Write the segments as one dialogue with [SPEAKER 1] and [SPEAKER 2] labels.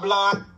[SPEAKER 1] Block.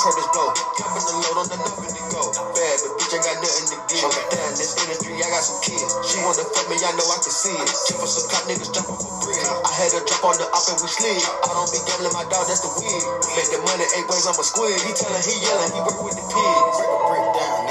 [SPEAKER 2] just blow. Copping the load, on the nothing to go. Bad, but bitch, I got nothing to give. Damn, this industry, I got some kids. She wanna fuck me, I know I can see it. Jump for some cop niggas, jump off a bridge. I had a drop on the up and we slid. I don't be gambling, my dog, that's the weed. Make the money eight ways, I'm a squid. He tellin', he yellin', he work with the pigs. Break a break down.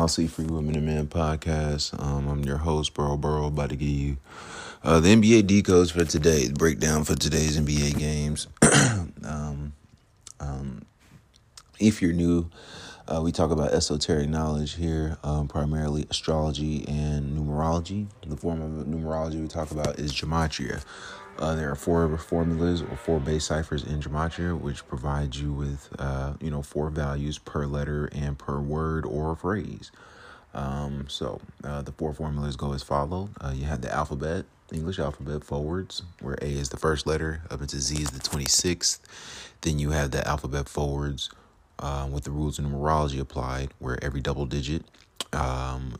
[SPEAKER 3] Policy Free Women and Men podcast. Um, I'm your host, Burrow Burrow, about to give you uh, the NBA decodes for today, the breakdown for today's NBA games. um, um, if you're new, uh, we talk about esoteric knowledge here, um, primarily astrology and numerology. The form of numerology we talk about is gematria. Uh, there are four formulas or four base ciphers in gematria, which provides you with, uh, you know, four values per letter and per word or phrase. Um, so uh, the four formulas go as follow. Uh, you have the alphabet, English alphabet forwards, where A is the first letter, up into Z is the 26th. Then you have the alphabet forwards uh, with the rules of numerology applied, where every double digit um,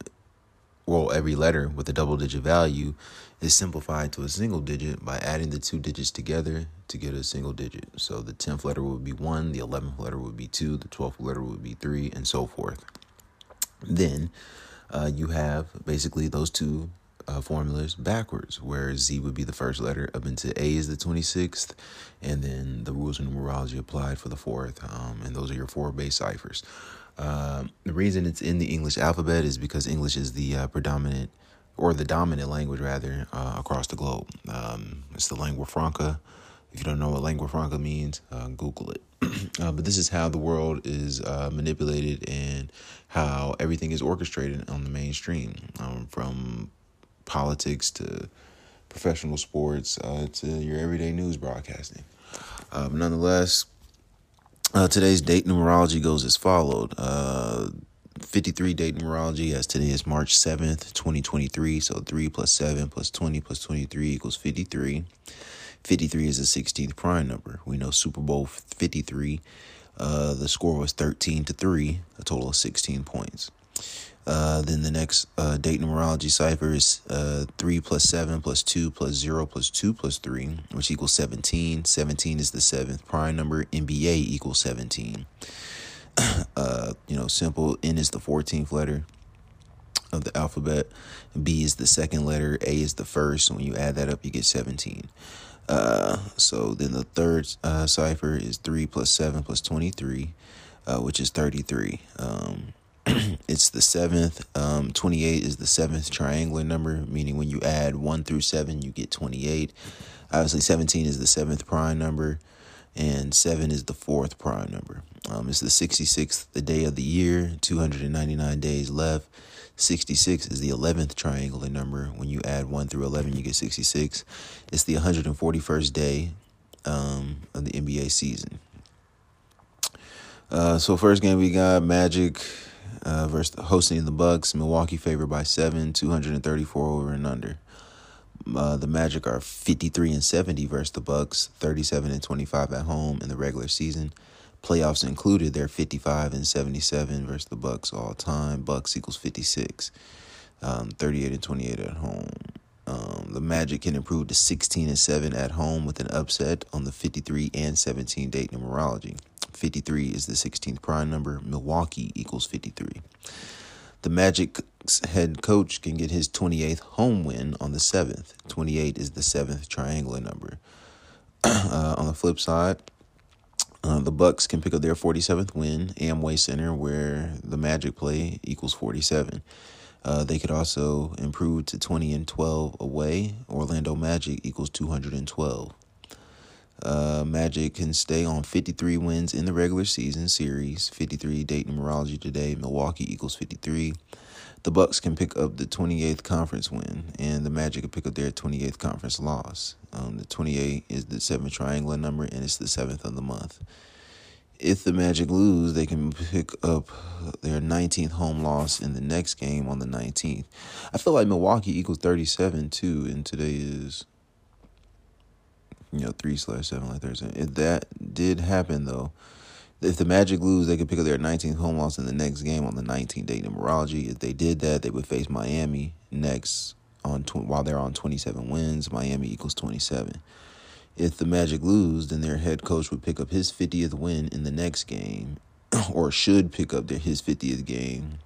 [SPEAKER 3] well, every letter with a double digit value is simplified to a single digit by adding the two digits together to get a single digit. So the 10th letter would be 1, the 11th letter would be 2, the 12th letter would be 3, and so forth. Then uh, you have basically those two uh, formulas backwards, where Z would be the first letter up into A is the 26th, and then the rules of numerology applied for the fourth. Um, and those are your four base ciphers. Uh, the reason it's in the English alphabet is because English is the uh, predominant or the dominant language rather uh, across the globe. Um, it's the lingua franca. If you don't know what lingua franca means, uh, Google it. Uh, but this is how the world is uh, manipulated and how everything is orchestrated on the mainstream, um, from politics to professional sports to your everyday news broadcasting. Um, nonetheless, uh, today's date numerology goes as followed. Uh, 53 date numerology as today is March 7th, 2023. So 3 plus 7 plus 20 plus 23 equals 53. 53 is the 16th prime number. We know Super Bowl 53. Uh, the score was 13 to 3, a total of 16 points. Uh, then the next uh, date numerology cipher is uh, 3 plus 7 plus 2 plus 0 plus 2 plus 3, which equals 17. 17 is the seventh prime number. NBA equals 17. Uh, you know, simple. N is the 14th letter of the alphabet. B is the second letter. A is the first. When you add that up, you get 17. Uh, so then the third uh, cipher is 3 plus 7 plus 23, uh, which is 33. Um, it's the seventh. Um, 28 is the seventh triangular number, meaning when you add 1 through 7, you get 28. Obviously, 17 is the seventh prime number, and 7 is the fourth prime number. Um, it's the 66th, the day of the year, 299 days left. 66 is the 11th triangular number. When you add 1 through 11, you get 66. It's the 141st day um, of the NBA season. Uh, so first game we got Magic uh, versus hosting the Bucks. Milwaukee favored by seven, 234 over and under. Uh, the Magic are 53 and 70 versus the Bucks, 37 and 25 at home in the regular season. Playoffs included, they're 55 and 77 versus the Bucks all time. Bucks equals 56, um, 38 and 28 at home. Um, the Magic can improve to 16 and 7 at home with an upset on the 53 and 17 date numerology. 53 is the 16th prime number. Milwaukee equals 53. The Magic's head coach can get his 28th home win on the 7th. 28 is the 7th triangular number. uh, on the flip side, uh, the Bucks can pick up their 47th win, Amway Center, where the Magic play equals 47. Uh, they could also improve to 20 and 12 away. Orlando Magic equals 212. Uh, Magic can stay on 53 wins in the regular season series. 53 date numerology today. Milwaukee equals 53. The Bucks can pick up the 28th conference win, and the Magic can pick up their 28th conference loss. Um, the 28 is the seventh triangular number, and it's the seventh of the month. If the Magic lose, they can pick up their 19th home loss in the next game on the 19th. I feel like Milwaukee equals 37 too, and today is you know, three slash seven like Thursday. If that did happen though, if the Magic lose, they could pick up their 19th home loss in the next game on the 19th day numerology. If they did that, they would face Miami next on tw- while they're on 27 wins. Miami equals 27. If the Magic lose, then their head coach would pick up his 50th win in the next game, or should pick up their his 50th game,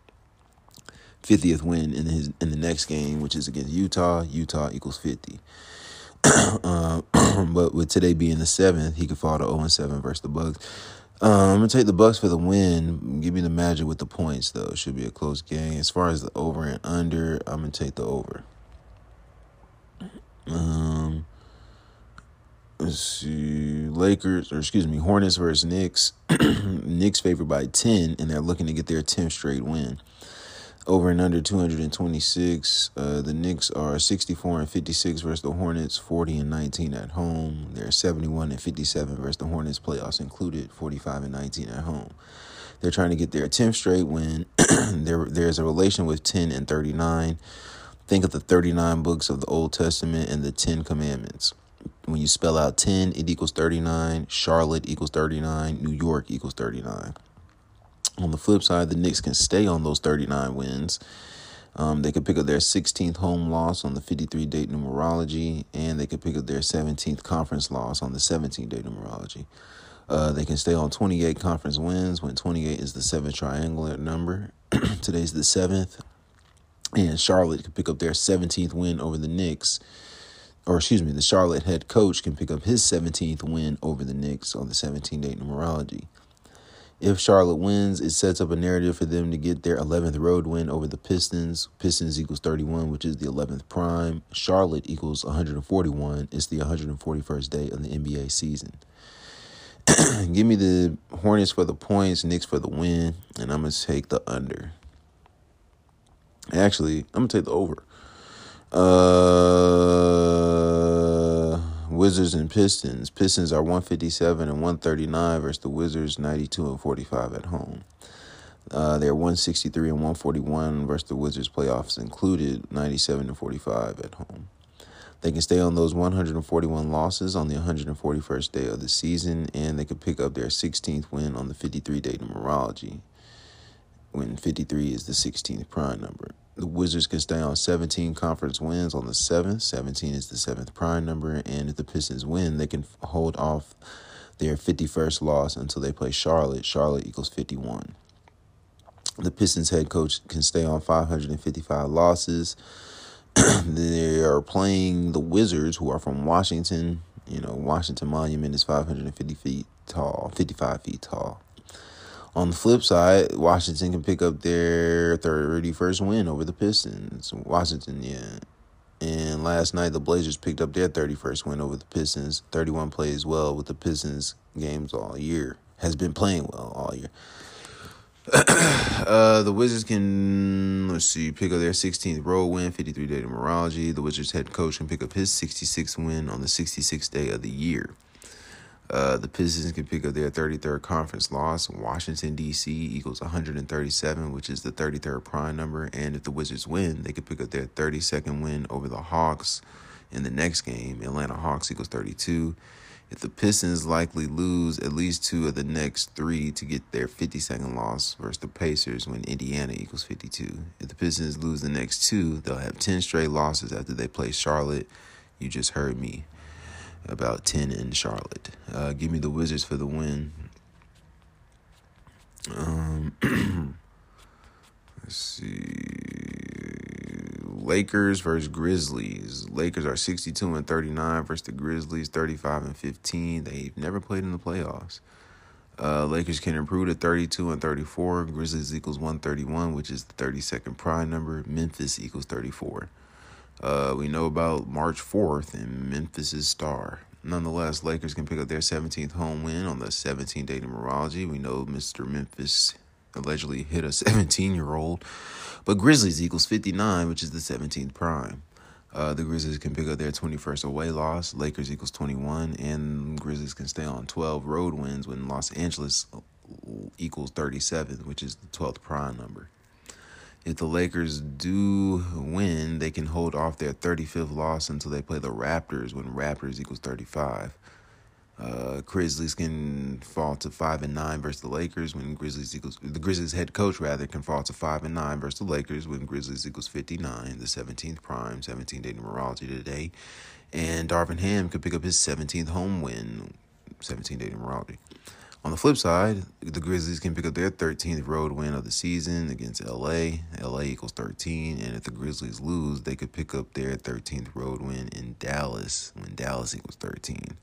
[SPEAKER 3] 50th win in his in the next game, which is against Utah. Utah equals 50. uh, but with today being the seventh, he could fall to 0 7 versus the Bucks. Um, I'm gonna take the Bucks for the win. Give me the Magic with the points though. It should be a close game. As far as the over and under, I'm gonna take the over. Um, let's see, Lakers or excuse me, Hornets versus Knicks. Knicks favored by ten, and they're looking to get their tenth straight win. Over and under 226. Uh, the Knicks are 64 and 56 versus the Hornets, 40 and 19 at home. They're 71 and 57 versus the Hornets, playoffs included, 45 and 19 at home. They're trying to get their 10th straight win. there, there's a relation with 10 and 39. Think of the 39 books of the Old Testament and the 10 commandments. When you spell out 10, it equals 39. Charlotte equals 39. New York equals 39. On the flip side, the Knicks can stay on those 39 wins. Um, they could pick up their 16th home loss on the 53 date numerology, and they could pick up their 17th conference loss on the 17 date numerology. Uh, they can stay on 28 conference wins when 28 is the seventh triangular number. Today's the seventh. And Charlotte could pick up their 17th win over the Knicks. Or, excuse me, the Charlotte head coach can pick up his 17th win over the Knicks on the 17 date numerology. If Charlotte wins, it sets up a narrative for them to get their 11th road win over the Pistons. Pistons equals 31, which is the 11th prime. Charlotte equals 141. It's the 141st day of the NBA season. Give me the Hornets for the points, Knicks for the win, and I'm going to take the under. Actually, I'm going to take the over. Uh, Wizards and Pistons. Pistons are 157 and 139 versus the Wizards 92 and 45 at home. Uh, they're 163 and 141 versus the Wizards playoffs included 97 and 45 at home. They can stay on those 141 losses on the 141st day of the season, and they could pick up their 16th win on the 53 day numerology, when 53 is the 16th prime number. The Wizards can stay on 17 conference wins on the 7th. 17 is the 7th prime number. And if the Pistons win, they can hold off their 51st loss until they play Charlotte. Charlotte equals 51. The Pistons head coach can stay on 555 losses. they are playing the Wizards, who are from Washington. You know, Washington Monument is 550 feet tall, 55 feet tall. On the flip side, Washington can pick up their 31st win over the Pistons. Washington, yeah. And last night, the Blazers picked up their 31st win over the Pistons. 31 plays well with the Pistons games all year. Has been playing well all year. uh, the Wizards can, let's see, pick up their 16th road win, 53 day numerology. The Wizards head coach can pick up his 66th win on the 66th day of the year. Uh, the Pistons can pick up their 33rd conference loss. Washington, D.C. equals 137, which is the 33rd prime number. And if the Wizards win, they could pick up their 32nd win over the Hawks in the next game. Atlanta Hawks equals 32. If the Pistons likely lose at least two of the next three to get their 52nd loss versus the Pacers when Indiana equals 52. If the Pistons lose the next two, they'll have 10 straight losses after they play Charlotte. You just heard me about 10 in Charlotte. Uh, give me the Wizards for the win. Um, let's see. Lakers versus Grizzlies. Lakers are 62 and 39 versus the Grizzlies 35 and 15. They've never played in the playoffs. Uh, Lakers can improve to 32 and 34. Grizzlies equals 131, which is the 32nd prime number. Memphis equals 34. Uh, we know about March 4th and Memphis's star. Nonetheless, Lakers can pick up their 17th home win on the 17 day numerology. We know Mr. Memphis allegedly hit a 17 year old. But Grizzlies equals 59, which is the 17th prime. Uh, the Grizzlies can pick up their 21st away loss. Lakers equals 21. And Grizzlies can stay on 12 road wins when Los Angeles equals 37, which is the 12th prime number. If the Lakers do win, they can hold off their 35th loss until they play the Raptors when Raptors equals 35. Uh, Grizzlies can fall to five and nine versus the Lakers when Grizzlies equals the Grizzlies head coach rather can fall to five and nine versus the Lakers when Grizzlies equals 59, the 17th prime, 17 day numerology today, and Darvin Ham could pick up his 17th home win, 17 day numerology. On the flip side, the Grizzlies can pick up their 13th road win of the season against LA. LA equals 13. And if the Grizzlies lose, they could pick up their 13th road win in Dallas when Dallas equals 13.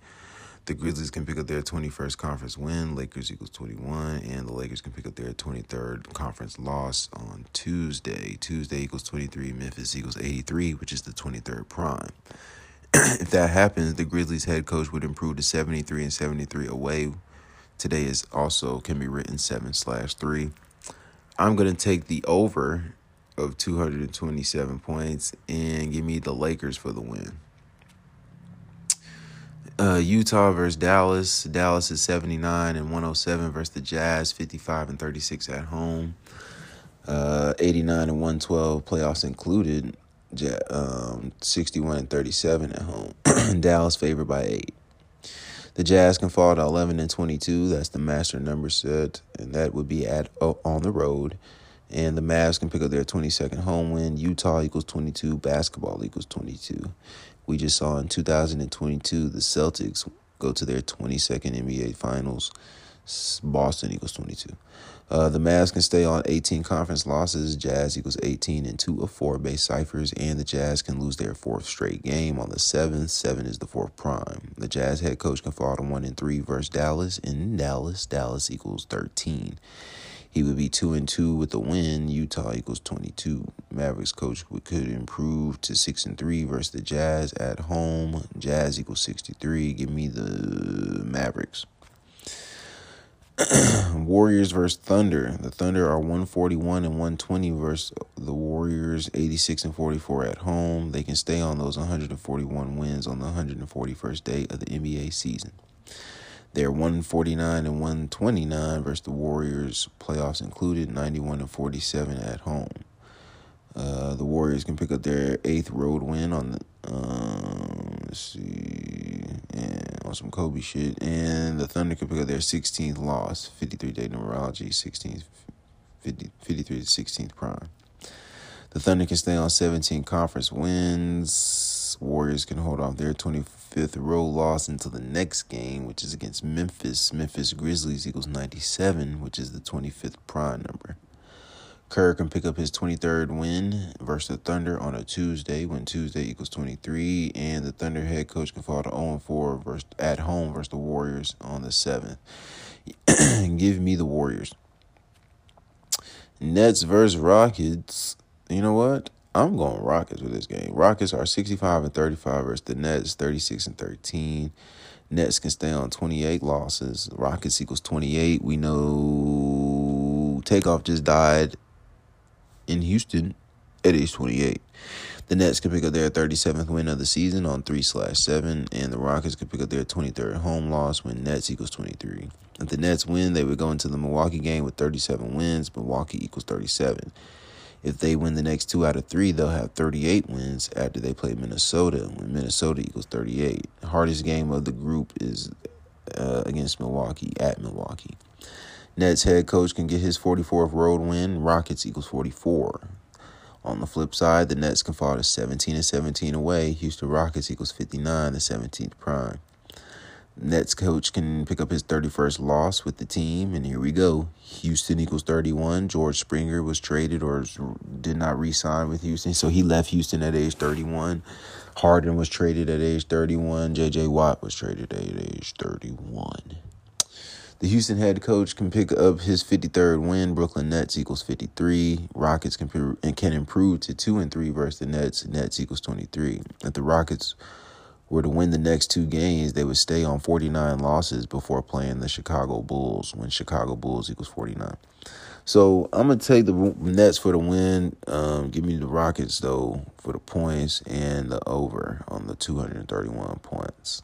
[SPEAKER 3] The Grizzlies can pick up their 21st conference win. Lakers equals 21. And the Lakers can pick up their 23rd conference loss on Tuesday. Tuesday equals 23. Memphis equals 83, which is the 23rd prime. if that happens, the Grizzlies head coach would improve to 73 and 73 away. Today is also can be written 7 slash 3. I'm going to take the over of 227 points and give me the Lakers for the win. Uh, Utah versus Dallas. Dallas is 79 and 107 versus the Jazz, 55 and 36 at home. Uh, 89 and 112 playoffs included. Um, 61 and 37 at home. Dallas favored by eight. The Jazz can fall to 11 and 22. That's the master number set, and that would be at uh, on the road. And the Mavs can pick up their 22nd home win. Utah equals 22. Basketball equals 22. We just saw in 2022 the Celtics go to their 22nd NBA Finals. Boston equals 22. Uh, the Mavs can stay on 18 conference losses. Jazz equals 18 and 2 of 4 base ciphers. And the Jazz can lose their fourth straight game on the 7th. 7 is the fourth prime. The Jazz head coach can fall to 1 and 3 versus Dallas. In Dallas, Dallas equals 13. He would be 2 and 2 with the win. Utah equals 22. Mavericks coach could improve to 6 and 3 versus the Jazz at home. Jazz equals 63. Give me the Mavericks. Warriors versus Thunder. The Thunder are 141 and 120 versus the Warriors 86 and 44 at home. They can stay on those 141 wins on the 141st day of the NBA season. They're 149 and 129 versus the Warriors, playoffs included, 91 and 47 at home. Uh, the Warriors can pick up their eighth road win on the um, let's see and on some Kobe shit, and the Thunder could pick up their 16th loss, 53 day numerology, 16th, 50, 53 to 16th prime. The Thunder can stay on 17 conference wins. Warriors can hold off their 25th road loss until the next game, which is against Memphis. Memphis Grizzlies equals 97, which is the 25th prime number. Kerr can pick up his 23rd win versus the Thunder on a Tuesday when Tuesday equals 23, and the Thunder head coach can fall to 0 4 versus, at home versus the Warriors on the 7th. Give me the Warriors. Nets versus Rockets. You know what? I'm going Rockets with this game. Rockets are 65 and 35 versus the Nets 36 and 13. Nets can stay on 28 losses. Rockets equals 28. We know Takeoff just died in Houston at age 28. The Nets can pick up their 37th win of the season on 3 slash 7, and the Rockets can pick up their 23rd home loss when Nets equals 23. If the Nets win, they would go into the Milwaukee game with 37 wins. Milwaukee equals 37. If they win the next two out of three, they'll have 38 wins after they play Minnesota when Minnesota equals 38. The hardest game of the group is uh, against Milwaukee at Milwaukee. Nets head coach can get his 44th road win. Rockets equals 44. On the flip side, the Nets can fall to 17 and 17 away. Houston Rockets equals 59, the 17th prime. Nets coach can pick up his 31st loss with the team, and here we go. Houston equals 31. George Springer was traded or did not re sign with Houston, so he left Houston at age 31. Harden was traded at age 31. JJ Watt was traded at age 31. The Houston head coach can pick up his 53rd win. Brooklyn Nets equals 53. Rockets can can improve to 2 and 3 versus the Nets. Nets equals 23. If the Rockets were to win the next two games, they would stay on 49 losses before playing the Chicago Bulls when Chicago Bulls equals 49. So I'm gonna take the Nets for the win. Um, give me the Rockets though for the points and the over on the 231 points.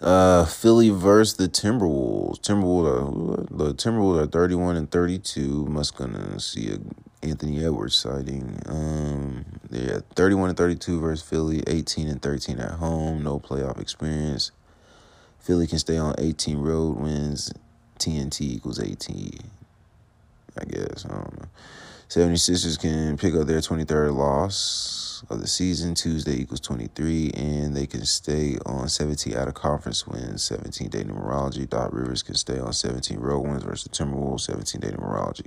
[SPEAKER 3] Uh, Philly versus the Timberwolves. Timberwolves are, the Timberwolves are 31 and 32. Must gonna see a Anthony Edwards sighting. Um, yeah, 31 and 32 versus Philly, 18 and 13 at home. No playoff experience. Philly can stay on 18 road wins. TNT equals 18. I guess. I don't know. 76ers can pick up their 23rd loss of the season. Tuesday equals 23, and they can stay on 17 out of conference wins, 17 day numerology. Doc Rivers can stay on 17 road wins versus the Timberwolves, 17 day numerology.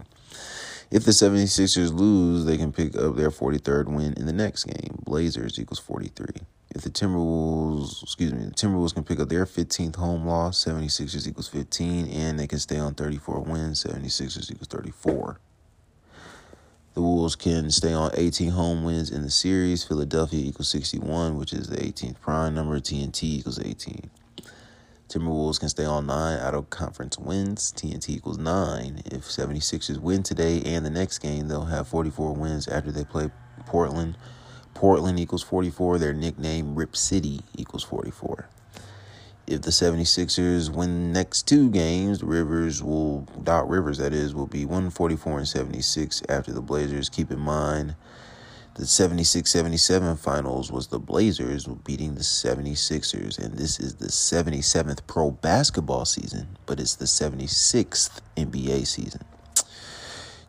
[SPEAKER 3] If the 76ers lose, they can pick up their 43rd win in the next game. Blazers equals 43. If if the Timberwolves, excuse me, the Timberwolves can pick up their 15th home loss, 76ers equals 15, and they can stay on 34 wins, 76ers equals 34. The Wolves can stay on 18 home wins in the series. Philadelphia equals 61, which is the 18th prime number. TNT equals 18. Timberwolves can stay on nine out of conference wins. TNT equals nine. If 76ers win today and the next game, they'll have 44 wins after they play Portland. Portland equals 44. Their nickname, Rip City, equals 44. If the 76ers win next two games, Rivers will, Doc Rivers, that is, will be 144 and 76 after the Blazers. Keep in mind, the 76 77 finals was the Blazers beating the 76ers, and this is the 77th pro basketball season, but it's the 76th NBA season.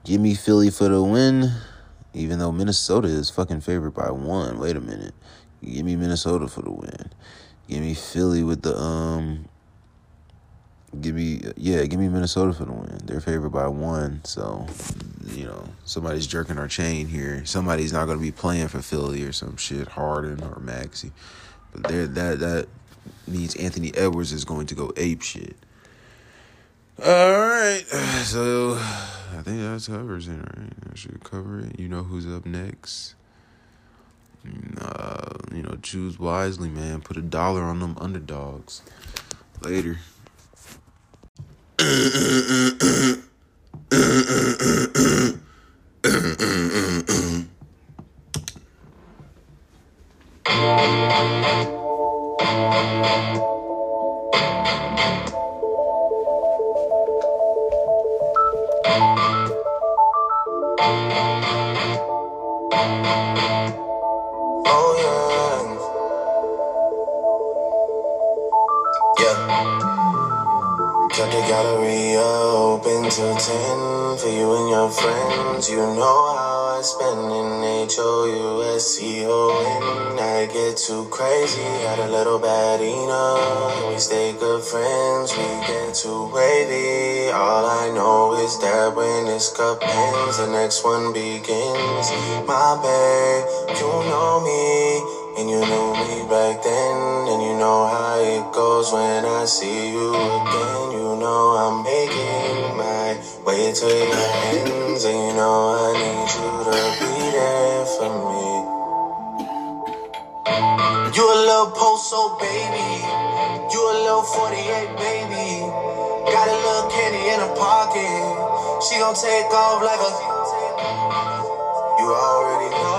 [SPEAKER 3] Give me Philly for the win, even though Minnesota is fucking favored by one. Wait a minute. Give me Minnesota for the win. Give me Philly with the um. Give me yeah, give me Minnesota for the win. They're favored by one, so you know somebody's jerking our chain here. Somebody's not going to be playing for Philly or some shit, Harden or Maxey, but there that that means Anthony Edwards is going to go ape shit. All right, so I think that covers it. Right, I should cover it. You know who's up next. Uh, you know, choose wisely, man. Put a dollar on them underdogs. Later.
[SPEAKER 4] Oh yeah. Yeah. Got the gallery open till 10 for you and your friends. You know how I spend in H-O-U-S-C-O-N. I get too crazy, had a little bad enough. We stay good friends, we get too wavy. All I know is that when this cup ends, the next one begins. My babe, you know me. And you knew me back then, and you know how it goes when I see you again. You know I'm making my way to your ends, and you know I need you to be there for me. You a little post-so baby, you a little 48 baby. Got a little candy in her pocket, she gon' take off like a. You already know,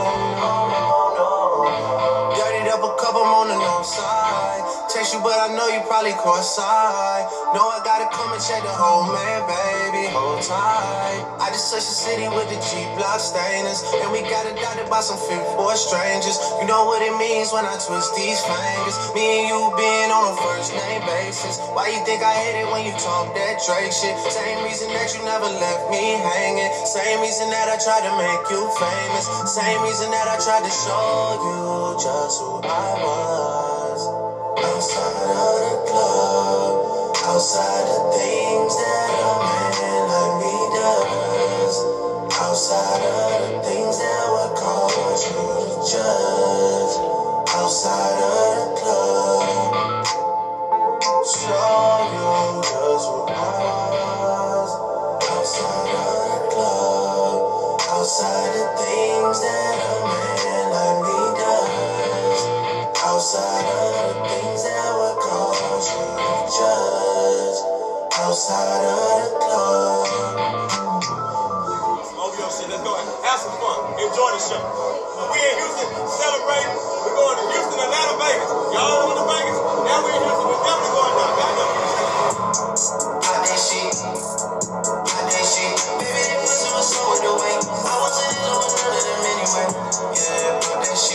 [SPEAKER 4] I'm on the north side. Text you, but I know you probably caught side. Know I gotta come and check the whole man, baby. Hold tight. I just touched the city with the G block stainers. And we got adopted by some fifth boy strangers. You know what it means when I twist these fingers. Me and you being on a first name basis. Why you think I hate it when you talk that Drake shit? Same reason that you never left me hanging. Same reason that I tried to make you famous. Same reason that I tried to show you just who I was. Outside of the club, outside the things that a man like me does. Outside of the things that would cause you to judge. Outside of
[SPEAKER 1] Enjoy the show. We in Houston celebrating. We're going to Houston, Atlanta, Vegas. Y'all Vegas? Now we're in Houston. We're definitely going down. Y'all know.
[SPEAKER 4] Baby, so. I wasn't with none of them anyway. Yeah, that shit.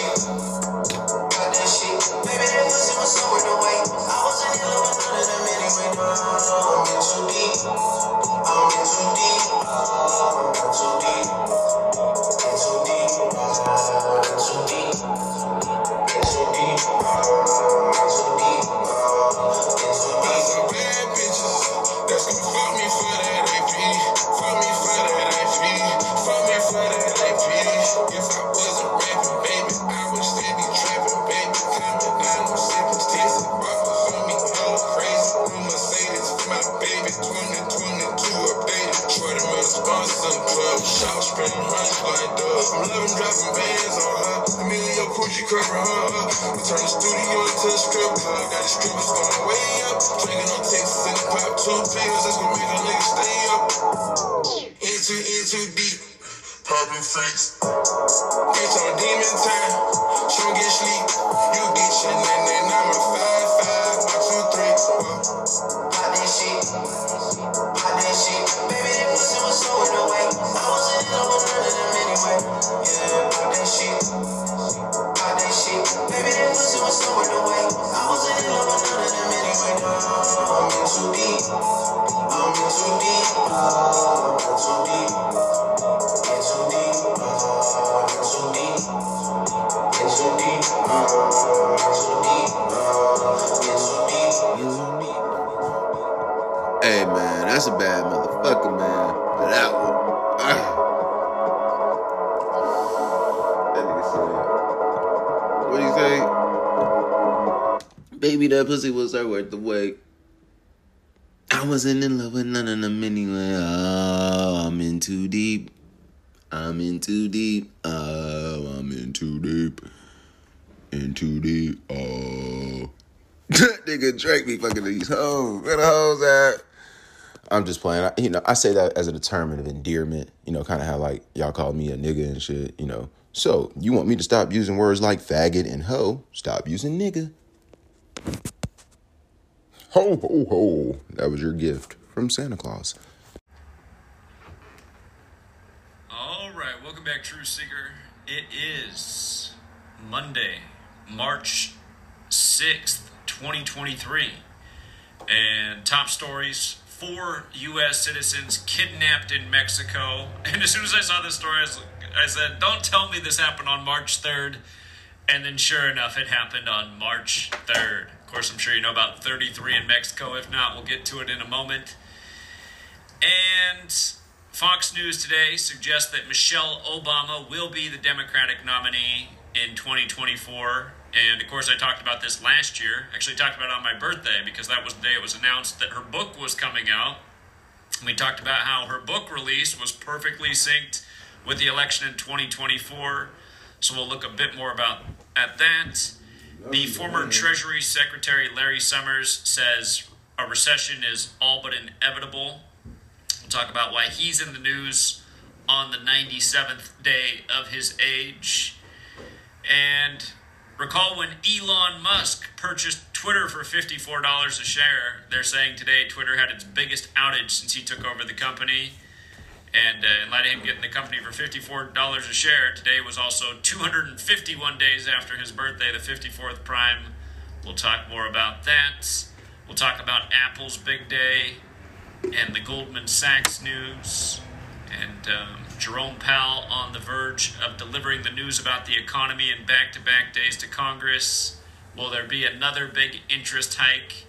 [SPEAKER 3] Hey man, that's a bad motherfucker, man. For that one. What do you say? Baby, that pussy was so worth the wait. I wasn't in love with none of them anyway. Oh, I'm in too deep. I'm in too deep. Oh, I'm in too deep. In too deep. Oh. nigga Drake be fucking these hoes. Where the hoes at? I'm just playing. I, you know, I say that as a term of endearment. You know, kind of how like y'all call me a nigga and shit. You know, so you want me to stop using words like faggot and hoe? Stop using nigga. Ho ho ho! That was your gift from Santa Claus.
[SPEAKER 5] All right, welcome back, True Seeker. It is Monday, March 6th, 2023. And top stories four U.S. citizens kidnapped in Mexico. And as soon as I saw this story, I, was, I said, Don't tell me this happened on March 3rd. And then sure enough, it happened on March 3rd. Of course, I'm sure you know about 33 in Mexico. If not, we'll get to it in a moment. And Fox News today suggests that Michelle Obama will be the Democratic nominee in 2024. And of course, I talked about this last year. Actually, talked about it on my birthday because that was the day it was announced that her book was coming out. We talked about how her book release was perfectly synced with the election in 2024. So we'll look a bit more about at that. The former Treasury Secretary Larry Summers says a recession is all but inevitable. We'll talk about why he's in the news on the 97th day of his age. And recall when Elon Musk purchased Twitter for $54 a share. They're saying today Twitter had its biggest outage since he took over the company. And uh, in light of him getting the company for $54 a share, today was also 251 days after his birthday, the 54th prime. We'll talk more about that. We'll talk about Apple's big day and the Goldman Sachs news. And um, Jerome Powell on the verge of delivering the news about the economy in back to back days to Congress. Will there be another big interest hike?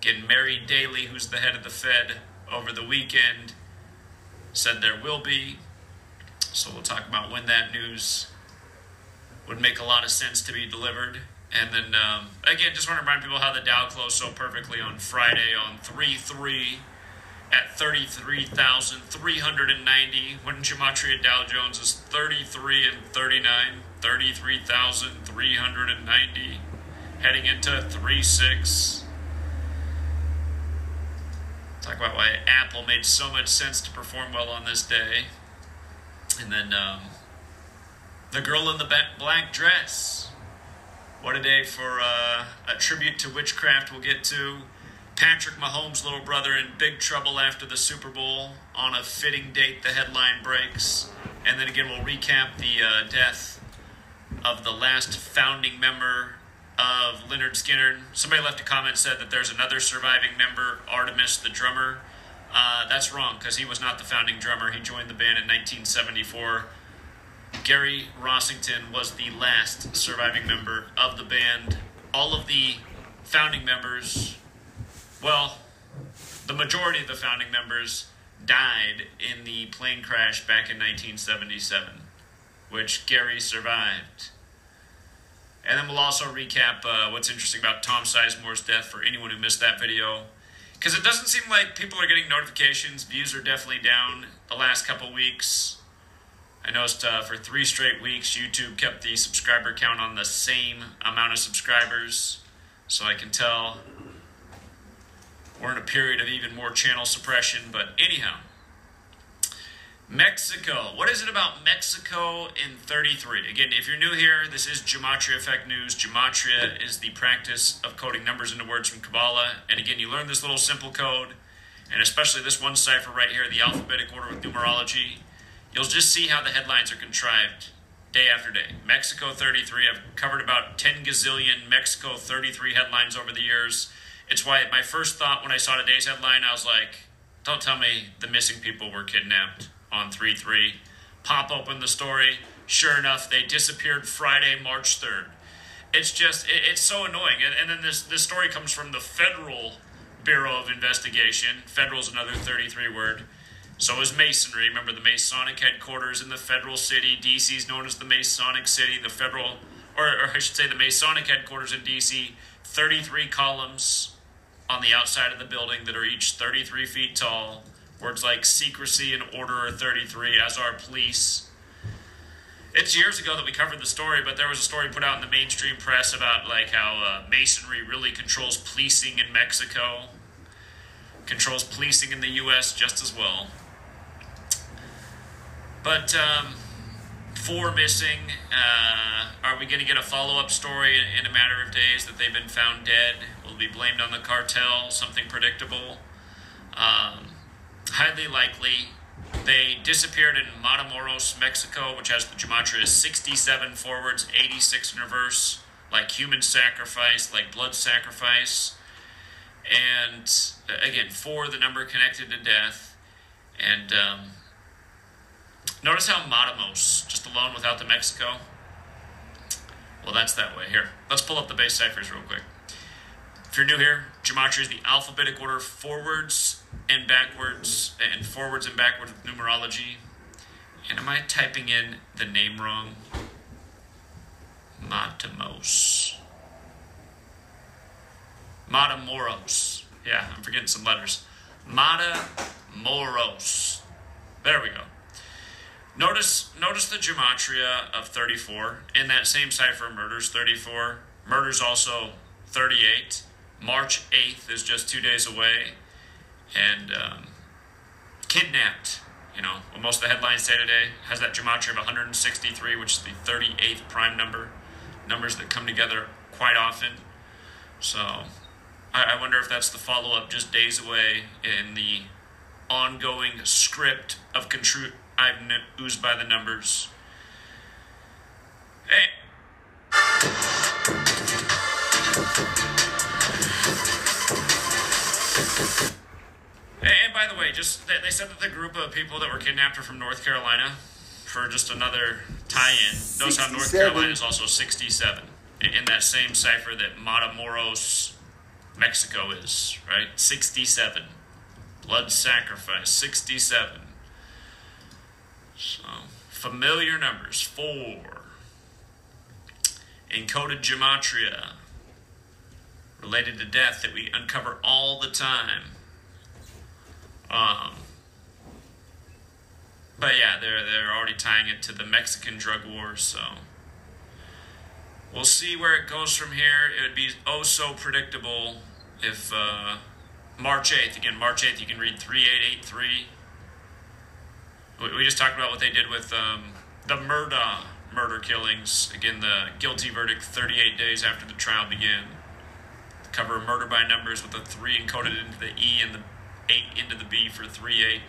[SPEAKER 5] Again, Mary Daly, who's the head of the Fed, over the weekend said there will be. So we'll talk about when that news would make a lot of sense to be delivered. And then, um, again, just want to remind people how the Dow closed so perfectly on Friday on 3 3 at 33,390 when Gematria Dow Jones is 33 and 39, 33,390 heading into 3 6. Talk about why Apple made so much sense to perform well on this day. And then um, the girl in the black dress. What a day for uh, a tribute to witchcraft we'll get to. Patrick Mahomes' little brother in big trouble after the Super Bowl. On a fitting date, the headline breaks. And then again, we'll recap the uh, death of the last founding member of Lynyrd Skynyrd. Somebody left a comment said that there's another surviving member, Artimus, the drummer. Uh, that's wrong because he was not the founding drummer. He joined the band in 1974. Gary Rossington was the last surviving member of the band. All of the founding members, well, the majority of the founding members died in the plane crash back in 1977, which Gary survived. And then we'll also recap uh, what's interesting about Tom Sizemore's death for anyone who missed that video. Because it doesn't seem like people are getting notifications. Views are definitely down the last couple weeks. I noticed uh, for three straight weeks, YouTube kept the subscriber count on the same amount of subscribers. So I can tell we're in a period of even more channel suppression. But anyhow, Mexico. What is it about Mexico in 33? Again, if you're new here, this is Gematria Effect News. Gematria is the practice of coding numbers into words from Kabbalah. And again, you learn this little simple code, and especially this one cipher right here, the alphabetic order with numerology. You'll just see how the headlines are contrived day after day. Mexico 33. I've covered about 10 gazillion Mexico 33 headlines over the years. It's why my first thought when I saw today's headline, I was like, don't tell me the missing people were kidnapped on 3 3. Pop open the story. Sure enough, they disappeared Friday, March 3rd. It's just, it, it's so annoying. And, and then this, this story comes from the Federal Bureau of Investigation. Federal is another 33 word. So is Masonry. Remember the Masonic headquarters in the federal city. DC is known as the Masonic City. The federal, or, or I should say, the Masonic headquarters in DC. 33 columns on the outside of the building that are each 33 feet tall. Words like secrecy and order are 33, as are police. It's years ago that we covered the story, but there was a story put out in the mainstream press about like how uh, masonry really controls policing in Mexico, controls policing in the U.S. just as well. But um, four missing. Uh, are we going to get a follow up story in, a matter of days that they've been found dead? Will be blamed on the cartel? Something predictable? Um, highly likely. They disappeared in Matamoros, Mexico, which has the gematria 67 forwards, 86 in reverse, like human sacrifice, like blood sacrifice. And uh, again, four, the number connected to death. And um, notice how Matamos, just alone without the Mexico. Well, that's that way. Here, let's pull up the base ciphers real quick. If you're new here, gematria is the alphabetic order forwards and backwards, and forwards and backwards with numerology. And am I typing in the name wrong? Matamos. Matamoros. Yeah, I'm forgetting some letters. Matamoros. There we go. Notice notice the gematria of 34. In that same cipher, murders 34. Murders also 38. March 8th is just two days away and um, kidnapped. You know, what most of the headlines say today has that gematria of 163, which is the 38th prime number, numbers that come together quite often. So I, I wonder if that's the follow up, just days away in the ongoing script of contru- I've oozed by the numbers. Hey. And by the way, just they said that the group of people that were kidnapped are from North Carolina. For just another tie-in, notice how North Carolina is also 67 in in that same cipher that Matamoros, Mexico is right. 67, blood sacrifice. 67. So familiar numbers. Four. Encoded gematria related to death that we uncover all the time. Um, but yeah, they're they're already tying it to the Mexican drug war, so we'll see where it goes from here. It would be oh so predictable if uh, March eighth again. March eighth, you can read three eight eight three. We just talked about what they did with um, the Murdaugh murder killings. Again, the guilty verdict 38 days after the trial began. Cover murder by numbers with the 3 encoded into the E and the 8 into the B for 3 8.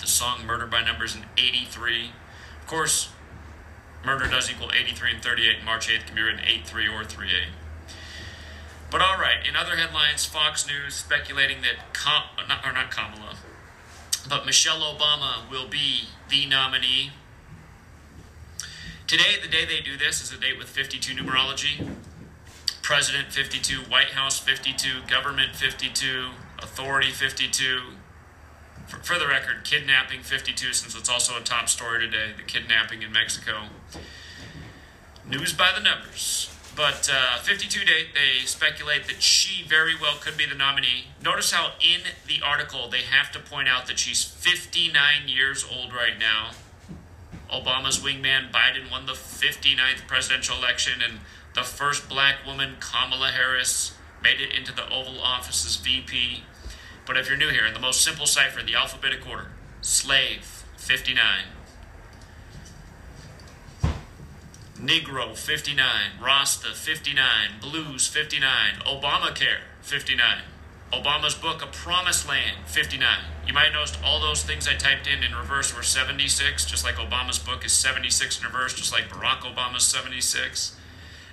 [SPEAKER 5] The song Murder by Numbers in 83. Of course, murder does equal 83 and 38. March 8th can be written 8 3 or 3 8. But all right, in other headlines, Fox News speculating that, Com- not, or not Kamala, but Michelle Obama will be the nominee. Today, the day they do this, is a date with 52 numerology. President 52, White House 52, Government 52, Authority 52. For, for the record, kidnapping 52, since it's also a top story today, the kidnapping in Mexico. News by the numbers. But uh, 52 date, they speculate that she very well could be the nominee. Notice how in the article they have to point out that she's 59 years old right now. Obama's wingman Biden won the 59th presidential election, and the first black woman, Kamala Harris, made it into the Oval Office as VP. But if you're new here, in the most simple cipher, the alphabetic order, slave, 59. Negro 59, Rasta 59, Blues 59, Obamacare 59, Obama's book A Promised Land 59. You might notice all those things I typed in in reverse were 76, just like Obama's book is 76 in reverse, just like Barack Obama's 76.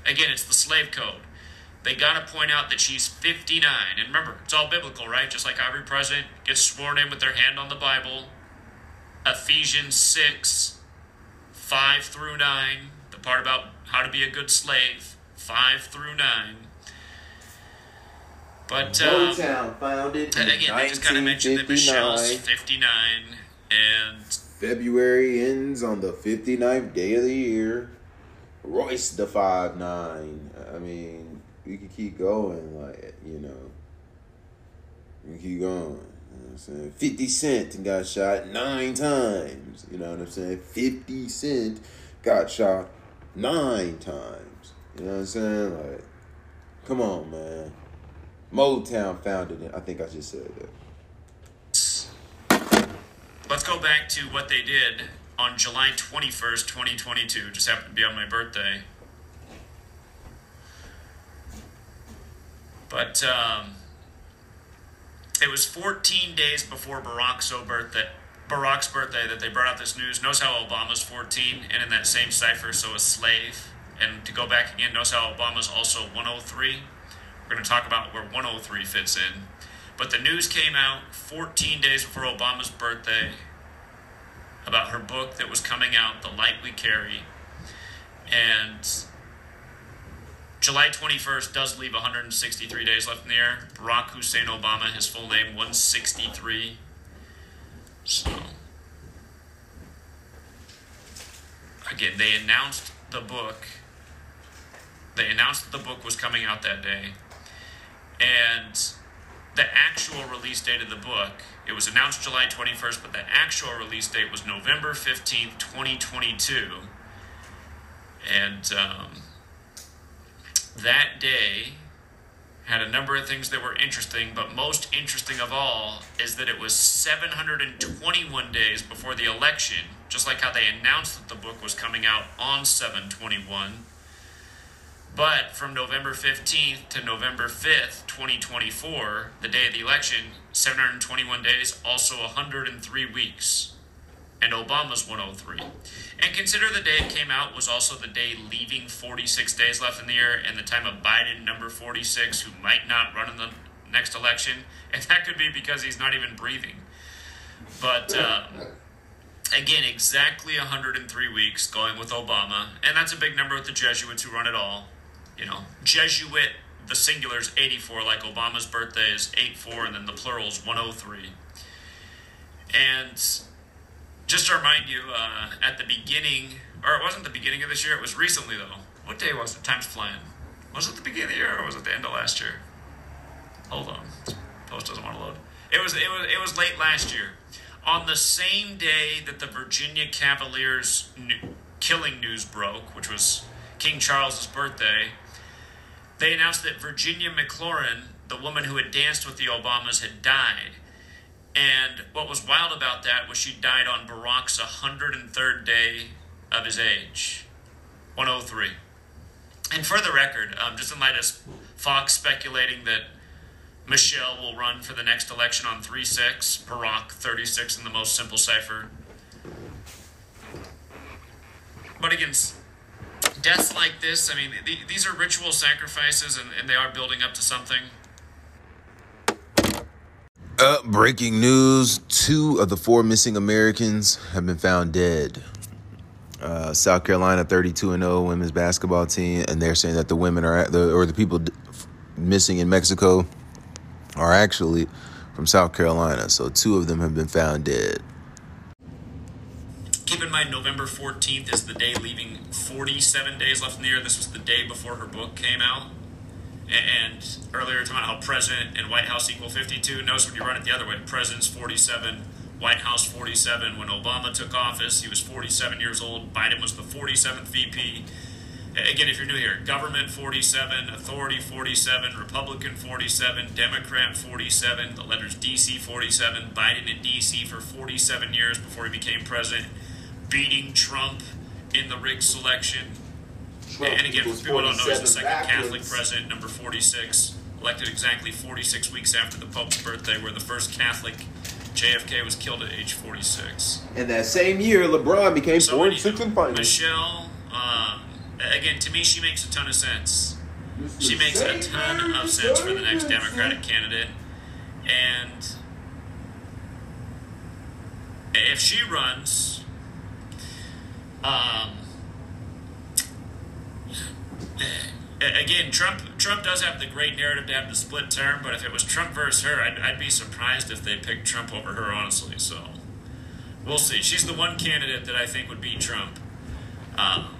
[SPEAKER 5] Again, it's the slave code. They got to point out that she's 59. And remember, it's all biblical, right? Just like every president gets sworn in with their hand on the Bible. Ephesians 6, 5 through 9 the part about how to be a good slave, five through nine. But um,
[SPEAKER 3] Motown founded in
[SPEAKER 5] again, they just kind of mentioned that Michelle's 59, and
[SPEAKER 3] February ends on the 59th day of the year. Royce the five nine. I mean, we could keep going, like you know. We keep going. You know I'm saying? 50 Cent got shot nine times. You know what I'm saying? 50 Cent got shot nine times. You know what I'm saying? Like, come on, man. Motown founded it. I think I just said that.
[SPEAKER 5] let's go back to what they did on July 21st, 2022. Just happened to be on my birthday. But um, it was 14 days before Barack's birthday. Barack's birthday that they brought out this news. Knows how Obama's 14, and in that same cipher, so a slave. And to go back again, knows how Obama's also 103. We're going to talk about where 103 fits in. But the news came out 14 days before Obama's birthday about her book that was coming out, The Light We Carry. And July 21st does leave 163 days left in the air. Barack Hussein Obama, his full name, 163. So, again, they announced the book. They announced that the book was coming out that day. And the actual release date of the book, it was announced July 21st, but the actual release date was November 15th, 2022. And um, that day, had a number of things that were interesting, but most interesting of all is that it was 721 days before the election, just like how they announced that the book was coming out on 721. But from November 15th to November 5th, 2024, the day of the election, 721 days, also 103 weeks and Obama's 103. And consider the day it came out was also the day leaving 46 days left in the year and the time of Biden, number 46, who might not run in the next election. And that could be because he's not even breathing. But um, again, exactly 103 weeks going with Obama. And that's a big number with the Jesuits who run it all. You know, Jesuit, the singular is 84, like Obama's birthday is 84, and then the plural is 103. And just to remind you, uh, at the beginning, or it wasn't the beginning of this year, it was recently though. What day was it? Time's flying. Was it the beginning of the year or was it the end of last year? Hold on. Post doesn't want to load. It was it was it was late last year. On the same day that the Virginia Cavaliers new, killing news broke, which was King Charles's birthday, they announced that Virginia McLaurin, the woman who had danced with the Obamas, had died. And what was wild about that was she died on Barack's 103rd day of his age, 103. And for the record, um, just in light of Fox speculating that Michelle will run for the next election on 3 6, Barack 36 in the most simple cipher. But again, deaths like this, I mean, these are ritual sacrifices and, and they are building up to something.
[SPEAKER 3] Breaking news two of the four missing Americans have been found dead. Uh, South Carolina 32 and 0 women's basketball team, and they're saying that the women are the or the people missing in Mexico are actually from South Carolina. So two of them have been found dead.
[SPEAKER 5] Keep in mind, November 14th is the day leaving 47 days left in the year. This was the day before her book came out. And earlier, talking about how president and White House equal 52. Notice when you run it the other way, president's 47, White House 47. When Obama took office, he was 47 years old. Biden was the 47th VP. Again, if you're new here, government 47, authority 47, Republican 47, Democrat 47, the letters DC 47, Biden in DC for 47 years before he became president, beating Trump in the rigged selection. And again, for people who don't know, he's the
[SPEAKER 6] 47
[SPEAKER 5] second Catholic president, number 46, elected exactly 46 weeks after the Pope's birthday, where the first Catholic JFK was killed at age 46.
[SPEAKER 6] And that same year, LeBron became
[SPEAKER 5] So
[SPEAKER 6] four and
[SPEAKER 5] anyhow,
[SPEAKER 6] six in finals.
[SPEAKER 5] Michelle, um, again, to me, she makes a ton of sense. She makes a ton of sense for the next Democratic candidate. And if she runs, um, again, Trump Trump does have the great narrative to have the split term, but if it was Trump versus her, I'd, I'd be surprised if they picked Trump over her, honestly. So we'll see. She's the one candidate that I think would beat Trump. Um,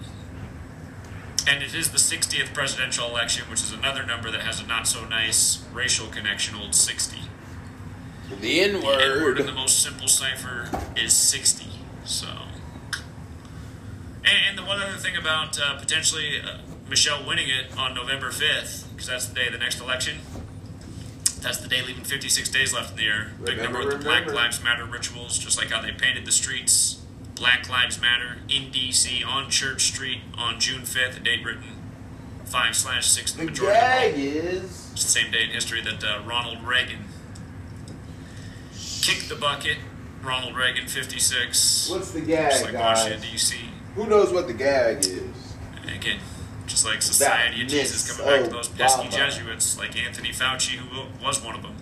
[SPEAKER 5] and it is the 60th presidential election, which is another number that has a not so nice racial connection, old 60.
[SPEAKER 6] The N
[SPEAKER 5] The N word
[SPEAKER 6] word.
[SPEAKER 5] in the most simple cipher is 60. So. And, and the one other thing about uh, potentially uh, Michelle winning it on November 5th, because that's the day of the next election, that's the day leaving 56 days left in the year. Big number with the Black. Lives Matter rituals, just like how they painted the streets. Black Lives Matter in D.C. on Church Street on June 5th, a date written 5 slash 6 the
[SPEAKER 6] The
[SPEAKER 5] majority.
[SPEAKER 6] gag is.
[SPEAKER 5] It's the same day in history that uh, Ronald Reagan kicked the bucket. Ronald Reagan, 56.
[SPEAKER 6] What's the gag,
[SPEAKER 5] like
[SPEAKER 6] guys?
[SPEAKER 5] Washington, D.C.
[SPEAKER 6] Who knows what the gag is?
[SPEAKER 5] Again, just like Society of Jesus coming back to oh, those pesky Jesuits like Anthony Fauci, who was one of them.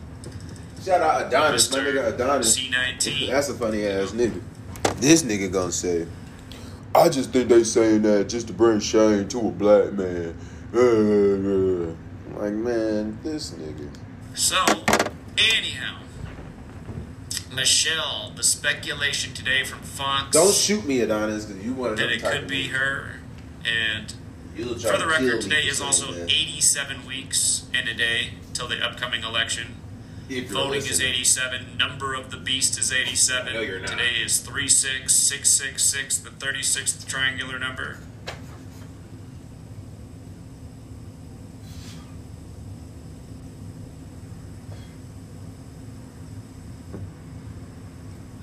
[SPEAKER 6] Shout out Adonis, my nigga Adonis.
[SPEAKER 5] C19.
[SPEAKER 6] That's a funny ass nigga. This nigga gonna say, I just think they saying that just to bring shame to a black man. Like, man, this nigga.
[SPEAKER 5] So, anyhow, Michelle, the speculation today from Fox
[SPEAKER 6] Don't shoot me, Adonis, because you want to
[SPEAKER 5] that it could be her. And for the record, today is also
[SPEAKER 6] that.
[SPEAKER 5] 87 weeks and a day till the upcoming election. Voting is 87. Number of the beast is 87.
[SPEAKER 6] No, you're not.
[SPEAKER 5] Today is 36666, the 36th triangular number.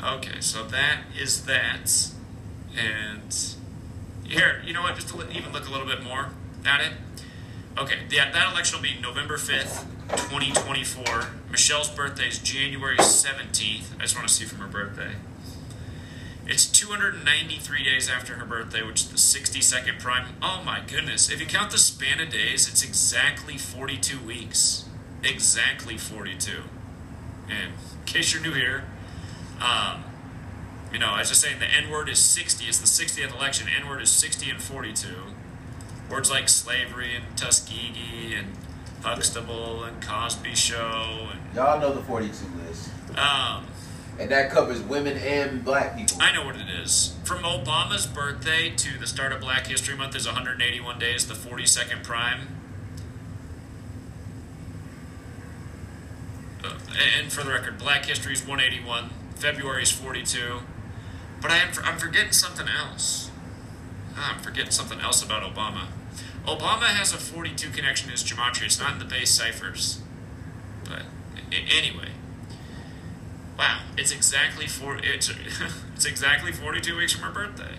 [SPEAKER 5] Okay, so that is that. And here, you know what? Just to even look a little bit more at it. Okay, yeah, that election will be November 5th, 2024. Michelle's birthday is January 17th. I just want to see from her birthday. It's 293 days after her birthday, which is the 62nd prime. Oh my goodness. If you count the span of days, it's exactly 42 weeks. Exactly 42. And in case you're new here, um, you know, I was just saying the N word is 60. It's the 60th election. N word is 60 and 42. Words like slavery and Tuskegee and Huxtable and Cosby Show and
[SPEAKER 6] Y'all know the 42 list.
[SPEAKER 5] um,
[SPEAKER 6] And that covers women and black people.
[SPEAKER 5] I know what it is. From Obama's birthday to the start of Black History Month is 181 days, the 42nd prime. Uh, and for the record, Black History is 181, February is 42. But I am, I'm forgetting something else. Ah, I'm forgetting something else about Obama. Obama has a 42 connection to his gematria. It's not in the base ciphers. But anyway. Wow, it's exactly four. It's it's exactly forty-two weeks from her birthday.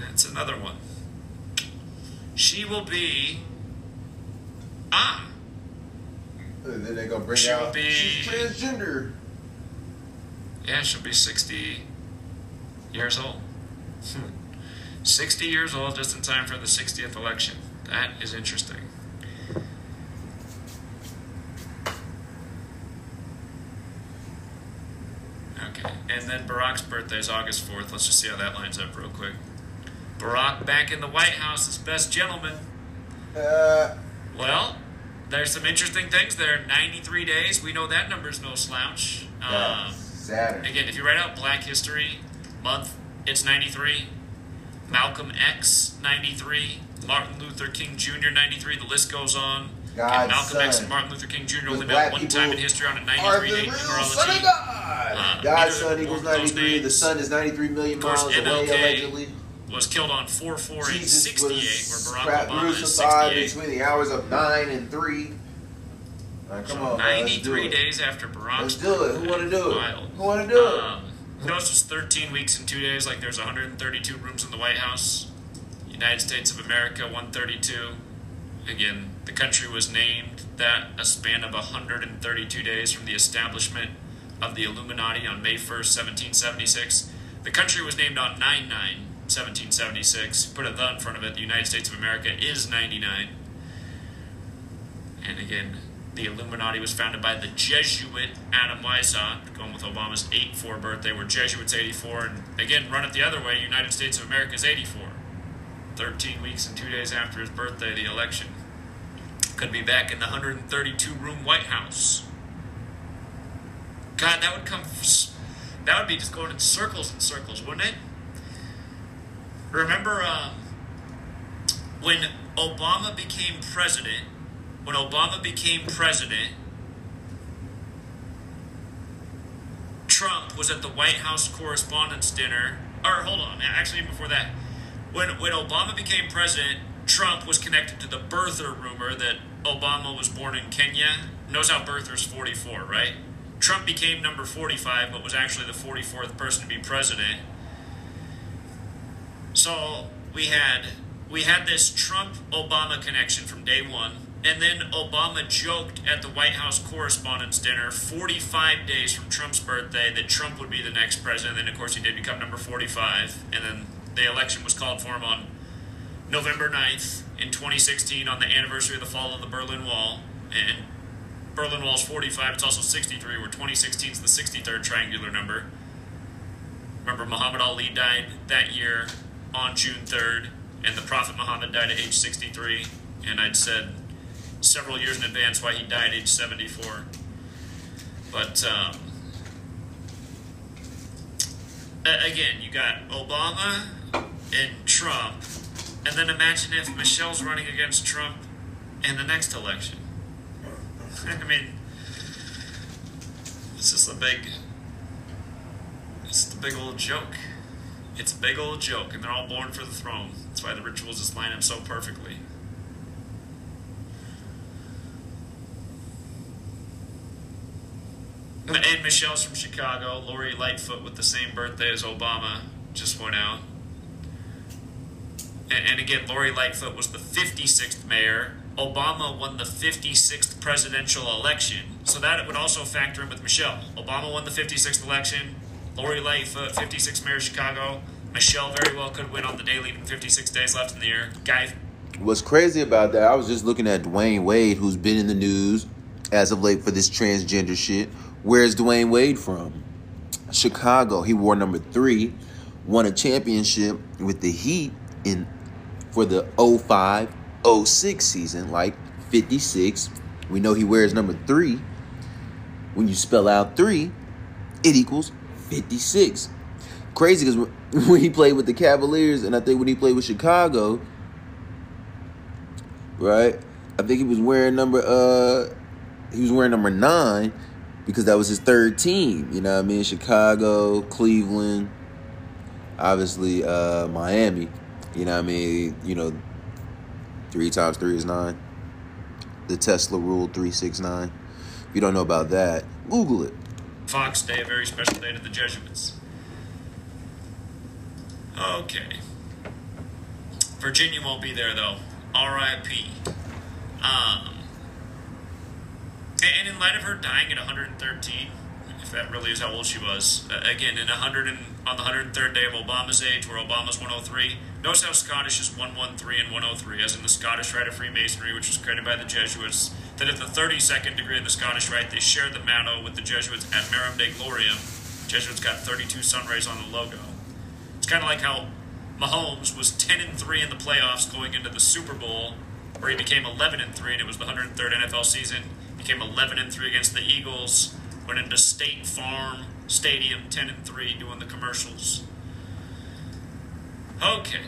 [SPEAKER 5] That's another one. She will be. Ah,
[SPEAKER 6] then they gonna bring
[SPEAKER 5] She will
[SPEAKER 6] out
[SPEAKER 5] be-
[SPEAKER 6] she's transgender.
[SPEAKER 5] Yeah, she'll be sixty years old. Hmm. Sixty years old, just in time for the sixtieth election. That is interesting. Okay, and then Barack's birthday is August 4th. Let's just see how that lines up real quick. Barack back in the White House as best gentleman.
[SPEAKER 6] Uh,
[SPEAKER 5] Well, there's some interesting things there. 93 days. We know that number's no slouch. Um,
[SPEAKER 6] that's Saturn.
[SPEAKER 5] again, if you write out Black History Month, it's 93. Malcolm X, 93. Martin Luther King Jr., 93. The list goes on. and Malcolm
[SPEAKER 3] son.
[SPEAKER 5] X and Martin Luther King Jr. only met one time in history on a 93
[SPEAKER 3] the
[SPEAKER 5] day numerology.
[SPEAKER 3] son of God.
[SPEAKER 5] Uh,
[SPEAKER 3] God's son equals
[SPEAKER 5] of those
[SPEAKER 3] 93. The sun is 93 million
[SPEAKER 5] Of course,
[SPEAKER 3] miles away, allegedly.
[SPEAKER 5] was killed on 4 4
[SPEAKER 3] in
[SPEAKER 5] 68, where Barack Obama is 68.
[SPEAKER 3] between the hours of 9 and 3. Right, come on, man, let's do
[SPEAKER 5] 93
[SPEAKER 3] it.
[SPEAKER 5] days after Barack's
[SPEAKER 3] Let's do it. Who want to do it? Who want to do it?
[SPEAKER 5] Um, notice it's 13 weeks and two days. Like there's 132 rooms in the White House. United States of America 132. Again, the country was named that a span of 132 days from the establishment of the Illuminati on May 1st, 1776. The country was named on 9 9 1776. Put a the in front of it. The United States of America is 99. And again, the Illuminati was founded by the Jesuit Adam Weishaupt, going with Obama's 84 birthday, where Jesuits 84, and again, run it the other way, United States of America is 84. 13 weeks and two days after his birthday, the election. Could be back in the 132 room White House. God, that would come. That would be just going in circles and circles, wouldn't it? Remember um, when Obama became president? When Obama became president, Trump was at the White House Correspondents' Dinner. Or hold on, actually, before that, when when Obama became president, Trump was connected to the birther rumor that Obama was born in Kenya. Knows how birther's 44, right? Trump became number 45, but was actually the 44th person to be president. So we had we had this Trump Obama connection from day one, and then Obama joked at the White House Correspondents' Dinner 45 days from Trump's birthday that Trump would be the next president. And then, of course, he did become number 45, and then the election was called for him on November 9th in 2016 on the anniversary of the fall of the Berlin Wall. And Berlin Wall's 45, it's also 63, where 2016 is the 63rd triangular number. Remember, Muhammad Ali died that year on June 3rd, and the Prophet Muhammad died at age 63. And I'd said several years in advance why he died age 74. But um, again, you got Obama and Trump, and then imagine if Michelle's running against Trump in the next election. I mean, it's just a big, it's a big old joke. It's a big old joke, and they're all born for the throne. That's why the rituals just line up so perfectly. Michelle's from Chicago. Lori Lightfoot with the same birthday as Obama just went out. And, and again, Lori Lightfoot was the 56th mayor. Obama won the 56th presidential election. So that would also factor in with Michelle. Obama won the 56th election. Lori Lightfoot, 56th mayor of Chicago. Michelle very well could win on the day leaving 56 days left in the year. Guy,
[SPEAKER 3] What's crazy about that, I was just looking at Dwyane Wade, who's been in the news as of late for this transgender shit. Where's Dwyane Wade from? Chicago. He wore number three, won a championship with the Heat in for the 05 06 season, like 56. We know he wears number three. When you spell out three, it equals 56. Crazy because when he played with the Cavaliers, and I think when he played with Chicago, right? I think he was wearing number uh he was wearing number nine because that was his third team. You know what I mean? Chicago, Cleveland, obviously uh Miami. You know what I mean? You know, three times three is nine. The Tesla rule three six nine. If you don't know about that, Google it.
[SPEAKER 5] Fox Day, a very special day to the Jesuits. Okay. Virginia won't be there though. R.I.P. Um, and, in light of her dying at 113, if that really is how old she was, again in 100 and on the 103rd day of Obama's age, where Obama's 103. Notice how Scottish is 113 and 103, as in the Scottish Rite of Freemasonry, which was created by the Jesuits. That at the 32nd degree of the Scottish Rite, they share the motto with the Jesuits Ad Majorem Dei Gloriam. Jesuits got 32 sun rays on the logo. It's kind of like how Mahomes was 10 and 3 in the playoffs going into the Super Bowl, where he became 11 and 3, and it was the 103rd NFL season. Became 11 and 3 against the Eagles. Went into State Farm Stadium 10 and 3 doing the commercials. Okay.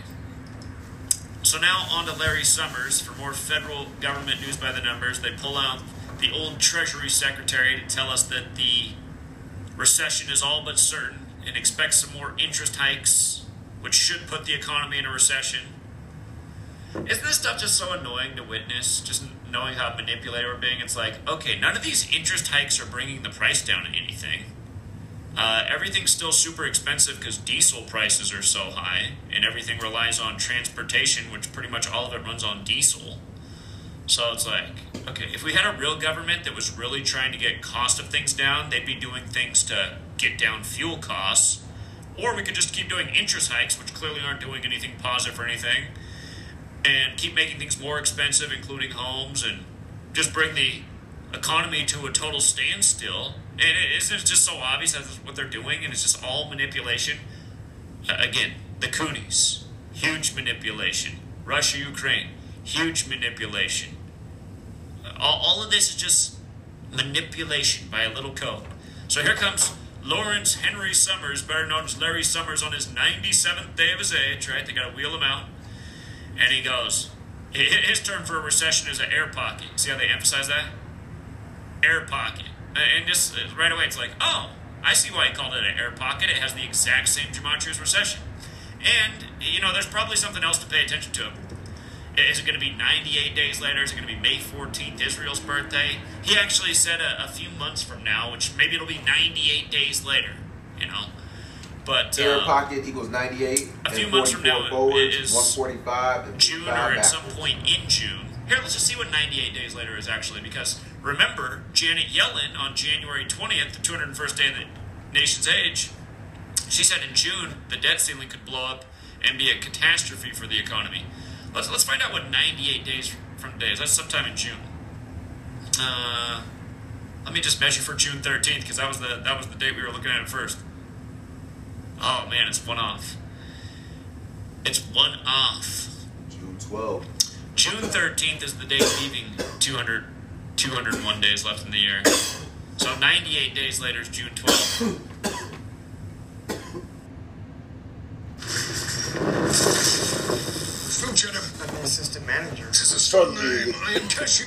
[SPEAKER 5] so now on to Larry Summers for more federal government news by the numbers. They pull out the old Treasury Secretary to tell us that the recession is all but certain and expect some more interest hikes, which should put the economy in a recession. Isn't this stuff just so annoying to witness? Just knowing how manipulated we're being. It's like, okay, none of these interest hikes are bringing the price down to anything. Uh, everything's still super expensive because diesel prices are so high, and everything relies on transportation, which pretty much all of it runs on diesel. So it's like, okay, if we had a real government that was really trying to get cost of things down, they'd be doing things to get down fuel costs. Or we could just keep doing interest hikes, which clearly aren't doing anything positive or anything, and keep making things more expensive, including homes, and just bring the economy to a total standstill. And it isn't it just so obvious that's what they're doing, and it's just all manipulation. Uh, again, the Coonies, huge manipulation. Russia, Ukraine, huge manipulation. Uh, all, all of this is just manipulation by a little code. So here comes Lawrence Henry Summers, better known as Larry Summers, on his 97th day of his age, right? They got to wheel him out. And he goes, his term for a recession is an air pocket. See how they emphasize that? Air pocket. Uh, And just uh, right away, it's like, oh, I see why he called it an air pocket. It has the exact same gematria as recession. And, you know, there's probably something else to pay attention to. Is it going to be 98 days later? Is it going to be May 14th, Israel's birthday? He actually said a, a few months from now, which maybe it'll be 98 days later, you know. But
[SPEAKER 7] Air
[SPEAKER 5] uh,
[SPEAKER 7] pocket equals 98.
[SPEAKER 5] a few months from now
[SPEAKER 7] forwards,
[SPEAKER 5] is
[SPEAKER 7] 145
[SPEAKER 5] June or at some point in June. Here, let's just see what 98 days later is actually, because remember, Janet Yellen on January 20th, the 201st day of the nation's age, she said in June the debt ceiling could blow up and be a catastrophe for the economy. Let's let's find out what 98 days from today is. That's sometime in June. Uh, let me just measure for June 13th because that was the that was the date we were looking at at first. Oh man, it's one off. It's one off.
[SPEAKER 7] June 12.
[SPEAKER 5] June 13th is the day leaving 200, 201 days left in the year. So 98 days later is June 12th.
[SPEAKER 8] Lieutenant,
[SPEAKER 9] I'm the assistant manager.
[SPEAKER 8] this is for name. I am Cashew.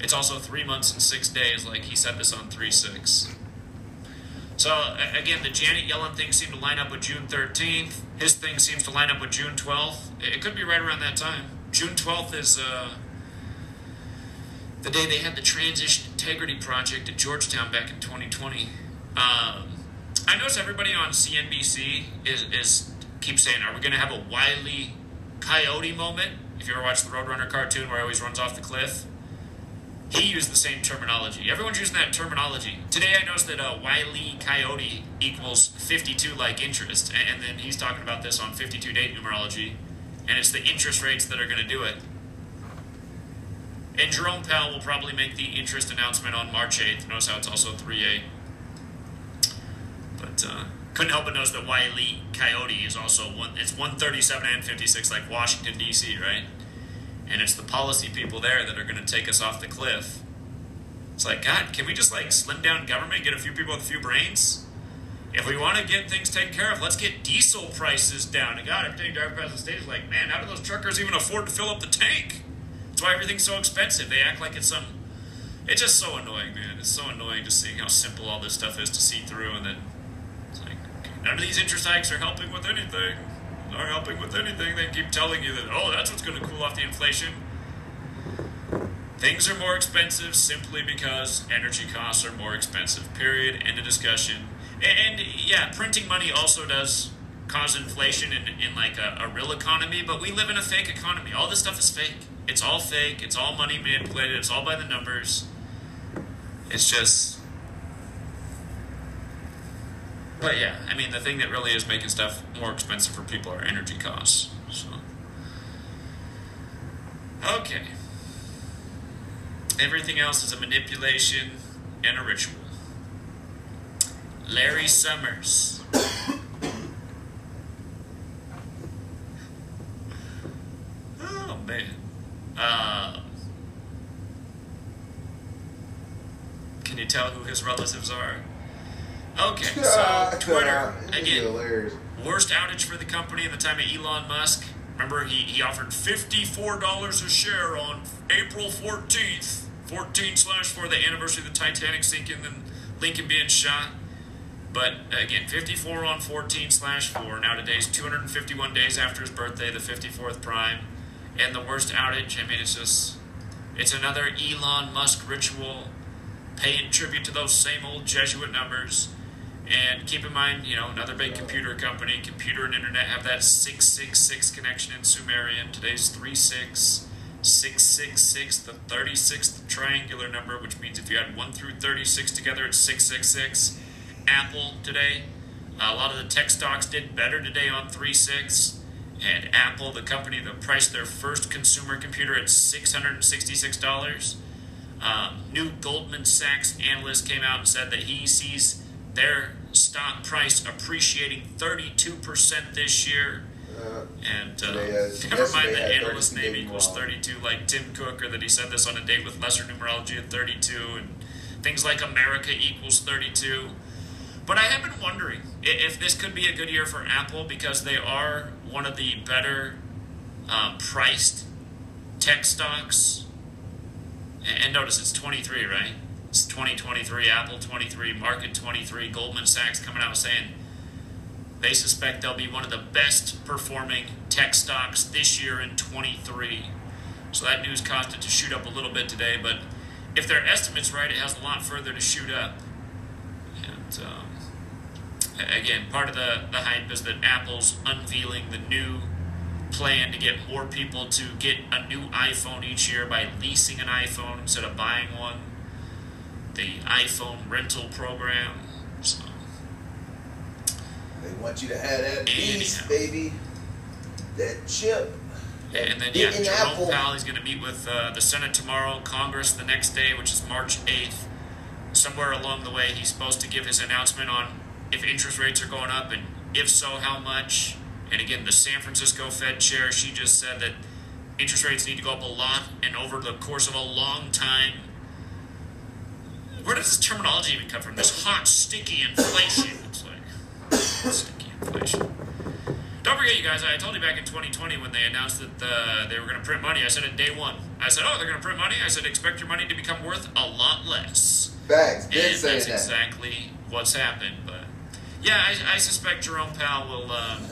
[SPEAKER 5] It's also three months and six days, like he said this on 3 6. So, again, the Janet Yellen thing seemed to line up with June 13th. His thing seems to line up with June 12th. It could be right around that time. June 12th is uh, the day they had the Transition Integrity Project at Georgetown back in 2020. Um, I notice everybody on CNBC is, is keeps saying, "Are we going to have a Wiley Coyote moment?" If you ever watched the Roadrunner cartoon where he always runs off the cliff, he used the same terminology. Everyone's using that terminology. Today I noticed that uh, Wiley Coyote equals 52 like interest, and, then he's talking about this on 52 date numerology, and it's the interest rates that are going to do it. And Jerome Powell will probably make the interest announcement on March 8th. Notice how it's also 3 8. But uh, couldn't help but notice that Wiley Coyote is also one. It's 137 and 56, like Washington D.C., right? And it's the policy people there that are going to take us off the cliff. It's like, God, can we just like slim down government, get a few people with a few brains? If we want to get things taken care of, let's get diesel prices down. And God, every you drive past the state, is like, man, how do those truckers even afford to fill up the tank? That's why everything's so expensive. They act like it's some. It's just so annoying, man. It's so annoying just seeing how simple all this stuff is to see through, and then it's like okay, none of these interest hikes are helping with anything. Are helping with anything. They keep telling you that oh, that's what's going to cool off the inflation. Things are more expensive simply because energy costs are more expensive. Period. End of discussion. And, and yeah, printing money also does cause inflation in, in like a, a real economy, but we live in a fake economy. All this stuff is fake. It's all fake. It's all money manipulated. It's all by the numbers. It's just. But yeah, I mean, the thing that really is making stuff more expensive for people are energy costs. So. Okay. Everything else is a manipulation and a ritual. Larry Summers. oh man. Uh, can you tell who his relatives are? Okay, so Twitter again. Worst outage for the company in the time of Elon Musk. Remember, he, he offered $54 a share on April 14th, 14 slash 4, the anniversary of the Titanic sinking and Lincoln being shot. But again, 54 on 14 slash 4. Now today's 251 days after his birthday, the 54th prime. And the worst outage, I mean, it's just, it's another Elon Musk ritual, paying tribute to those same old Jesuit numbers. And keep in mind, you know, another big computer company, computer and internet have that 666 connection in Sumerian. Today's 36. 666, the 36th triangular number, which means if you add 1 through 36 together, it's 666. Apple today, a lot of the tech stocks did better today on 36. And Apple, the company that priced their first consumer computer at $666. Um, new Goldman Sachs analyst came out and said that he sees their stock price appreciating 32% this year.
[SPEAKER 6] Uh,
[SPEAKER 5] And uh,
[SPEAKER 6] has-
[SPEAKER 5] never mind that analyst
[SPEAKER 6] 32
[SPEAKER 5] name equals 32, like Tim Cook, or that he said this on a date with lesser numerology at 32, and things like America equals 32. But I have been wondering if this could be a good year for Apple because they are one of the better um, priced tech stocks. And notice it's 23, right? It's 2023, Apple 23, Market 23, Goldman Sachs coming out saying they suspect they'll be one of the best performing tech stocks this year in 23. So that news caused it to shoot up a little bit today, but if their estimate's right, it has a lot further to shoot up. And um, again, part of the, the hype is that Apple's unveiling the new plan to get more people to get a new iPhone each year by leasing an iPhone instead of buying one. The iPhone rental program. So,
[SPEAKER 7] They want you to have that
[SPEAKER 5] Anyhow.
[SPEAKER 7] baby. That chip.
[SPEAKER 5] And then, yeah, Jerome
[SPEAKER 7] apple.
[SPEAKER 5] Powell, he's going to meet with uh, the Senate tomorrow, Congress the next day, which is March 8th. Somewhere along the way, he's supposed to give his announcement on if interest rates are going up, and if so, how much. And again, the San Francisco Fed chair, she just said that interest rates need to go up a lot, and over the course of a long time. Where does this terminology even come from? This hot, sticky inflation. It's like sticky inflation. Don't forget, you guys, I told you back in 2020 when they announced that uh, they were going to print money. I said it day one. I said, oh, they're going to print money. I said, expect your money to become worth a lot less.
[SPEAKER 7] Facts. Been
[SPEAKER 5] and that's
[SPEAKER 7] that.
[SPEAKER 5] exactly what's happened. But yeah, I, I suspect Jerome Powell will um,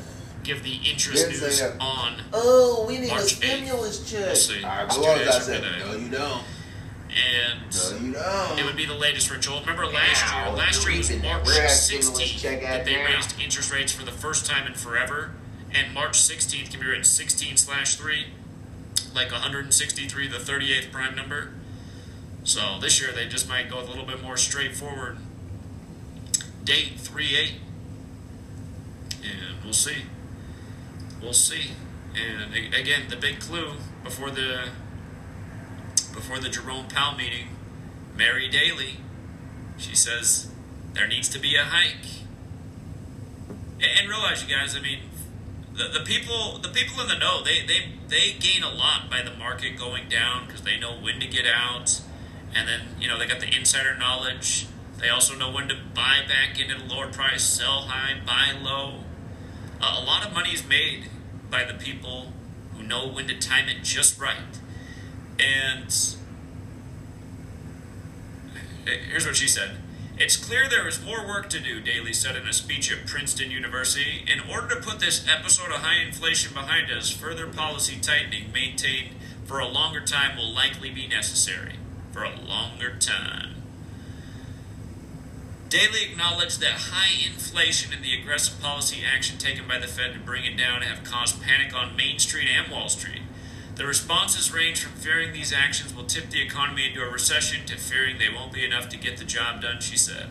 [SPEAKER 5] give the interest
[SPEAKER 7] Been
[SPEAKER 5] news on.
[SPEAKER 7] Oh, we need
[SPEAKER 5] March
[SPEAKER 7] a
[SPEAKER 5] 8th.
[SPEAKER 7] stimulus check.
[SPEAKER 5] We'll see.
[SPEAKER 7] All right,
[SPEAKER 5] It's
[SPEAKER 7] what
[SPEAKER 5] two
[SPEAKER 7] was
[SPEAKER 5] days
[SPEAKER 7] I
[SPEAKER 5] from
[SPEAKER 7] saying? No, you don't.
[SPEAKER 5] And
[SPEAKER 7] No,
[SPEAKER 5] it would be the latest ritual. Remember last
[SPEAKER 7] Ow,
[SPEAKER 5] year? Last year was March
[SPEAKER 7] rare
[SPEAKER 5] 16th that they
[SPEAKER 7] there.
[SPEAKER 5] raised interest rates for the first time in forever, and March 16th can be written 16 slash three, like 163, the 38th prime number. So this year they just might go a little bit more straightforward. Date three eight, and we'll see. We'll see. And again, the big clue before the before the Jerome Powell meeting, Mary Daly, she says there needs to be a hike. And, realize, you guys, I mean, the, the people the people in the know they they they gain a lot by the market going down because they know when to get out, and then you know they got the insider knowledge. They also know when to buy back in at a lower price, sell high, buy low. Uh, a lot of money is made by the people who know when to time it just right. And here's what she said. It's clear there is more work to do, Daly said in a speech at Princeton University. In order to put this episode of high inflation behind us, further policy tightening maintained for a longer time will likely be necessary. For a longer time. Daly acknowledged that high inflation and the aggressive policy action taken by the Fed to bring it down have caused panic on Main Street and Wall Street. The responses range from fearing these actions will tip the economy into a recession to fearing they won't be enough to get the job done, she said.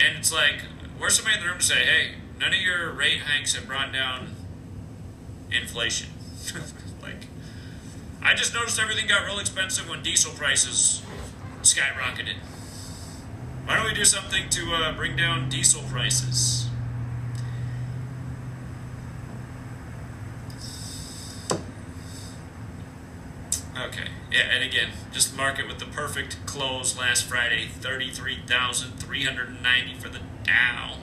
[SPEAKER 5] And it's like, where's somebody in the room to say, hey, none of your rate hikes have brought down inflation? like, I just noticed everything got real expensive when diesel prices skyrocketed. Why don't we do something to uh, bring down diesel prices? Okay. Yeah, and again, just mark it with the perfect close last Friday, 33,390 for the Dow.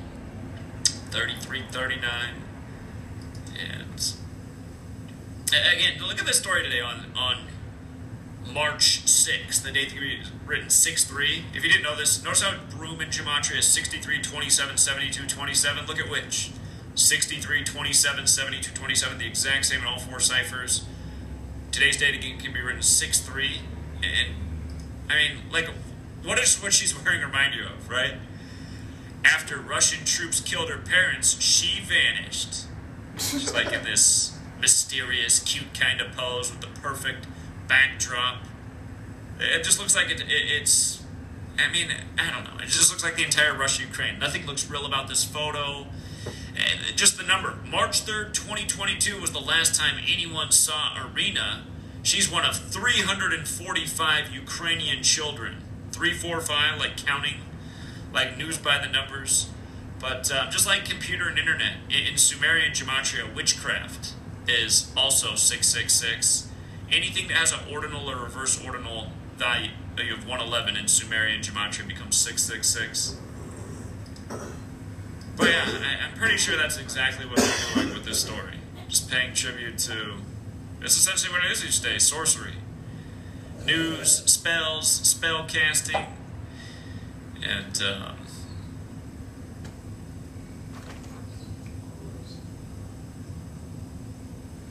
[SPEAKER 5] 33.39. And again, look at this story today on on March 6th, the date that you written 6-3. If you didn't know this, notice how Broom and Gematria is 63, 27, 72, 27. Look at which. 63, 27, 72, 27, the exact same in all four ciphers. Today's date again can be written 6 3. And, I mean, like, what does what she's wearing remind you of, right? After Russian troops killed her parents, she vanished. She's like in this mysterious, cute kind of pose with the perfect backdrop. It just looks like it, it, it's. I mean, I don't know. It just looks like the entire Russia Ukraine. Nothing looks real about this photo. Just the number. March 3rd, 2022 was the last time anyone saw Irina. She's one of 345 Ukrainian children. 345, like counting, like news by the numbers. But uh, just like computer and internet, in, in Sumerian gematria, witchcraft is also 666. Anything that has an ordinal or reverse ordinal value of 111 in Sumerian gematria becomes 666. But yeah, I, I'm pretty sure that's exactly what we're doing with this story. Just paying tribute to. It's essentially what it is each day sorcery. News, spells, spell casting, and. Um,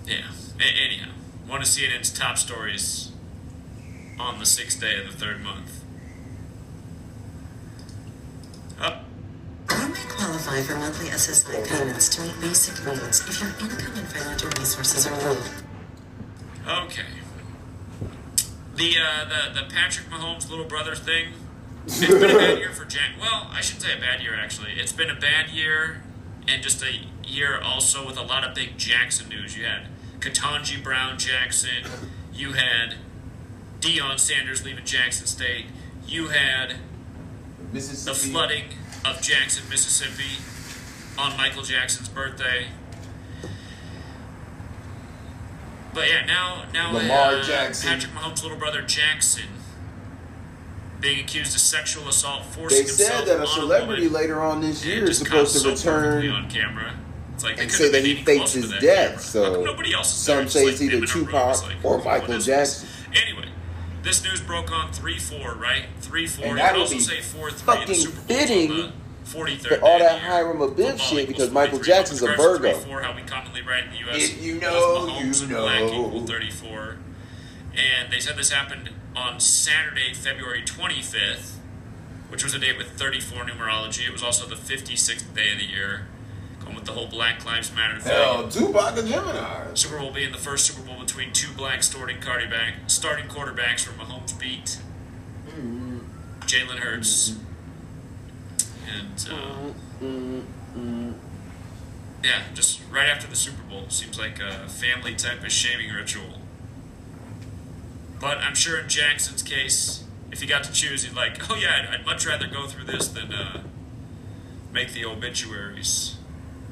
[SPEAKER 5] yeah. A- anyhow, one of CNN's top stories on the sixth day of the third month. Up.
[SPEAKER 9] You may qualify for monthly SSI payments to meet basic needs if your income and financial resources are low.
[SPEAKER 5] Okay. The uh, the the Patrick Mahomes little brother thing. It's been a bad year for Jack. Well, I shouldn't say a bad year actually. It's been a bad year, and just a year also with a lot of big Jackson news. You had Ketanji Brown Jackson. You had Deion Sanders leaving Jackson State. You had the flooding of Jackson, Mississippi, on Michael Jackson's birthday. But yeah, now now
[SPEAKER 7] Lamar
[SPEAKER 5] uh,
[SPEAKER 7] Jackson.
[SPEAKER 5] Patrick Mahomes' little brother Jackson, being accused of sexual assault, forcing
[SPEAKER 7] They said that a celebrity
[SPEAKER 5] woman,
[SPEAKER 7] later on this year is supposed to
[SPEAKER 5] so
[SPEAKER 7] return
[SPEAKER 5] on camera. It's like they
[SPEAKER 7] and say that he faked his death.
[SPEAKER 5] camera.
[SPEAKER 7] So
[SPEAKER 5] come nobody else is
[SPEAKER 7] some say it's either
[SPEAKER 5] him in a room,
[SPEAKER 7] Tupac
[SPEAKER 5] like,
[SPEAKER 7] or Michael? Jackson.
[SPEAKER 5] This news broke on three four, right? Three four.
[SPEAKER 7] And
[SPEAKER 5] You
[SPEAKER 7] that would
[SPEAKER 5] also
[SPEAKER 7] be
[SPEAKER 5] say four
[SPEAKER 7] fucking
[SPEAKER 5] the Super Bowl's
[SPEAKER 7] fitting
[SPEAKER 5] on the 43rd
[SPEAKER 7] for all that
[SPEAKER 5] of the year.
[SPEAKER 7] Hiram
[SPEAKER 5] Abiff
[SPEAKER 7] shit because Michael
[SPEAKER 5] 43.
[SPEAKER 7] Jackson's a Virgo.
[SPEAKER 5] 34, how we commonly write in the U.S.
[SPEAKER 7] If you know,
[SPEAKER 5] Mahomes
[SPEAKER 7] you
[SPEAKER 5] and Black
[SPEAKER 7] know.
[SPEAKER 5] equal 34. And they said this happened on Saturday, February 25th, which was a date with 34 numerology. It was also the 56th day of the year, going with the whole Black Lives Matter thing.
[SPEAKER 6] Hell, Tupac and Gemini.
[SPEAKER 5] Super Bowl being the first Super Bowl between two black starting quarterback, starting quarterbacks from Mahomes beat Jalen Hurts, and uh, yeah, just right after the Super Bowl seems like a family type of shaming ritual. But I'm sure in Jackson's case, if he got to choose, he'd like, oh yeah, I'd, I'd much rather go through this than uh, make the obituaries.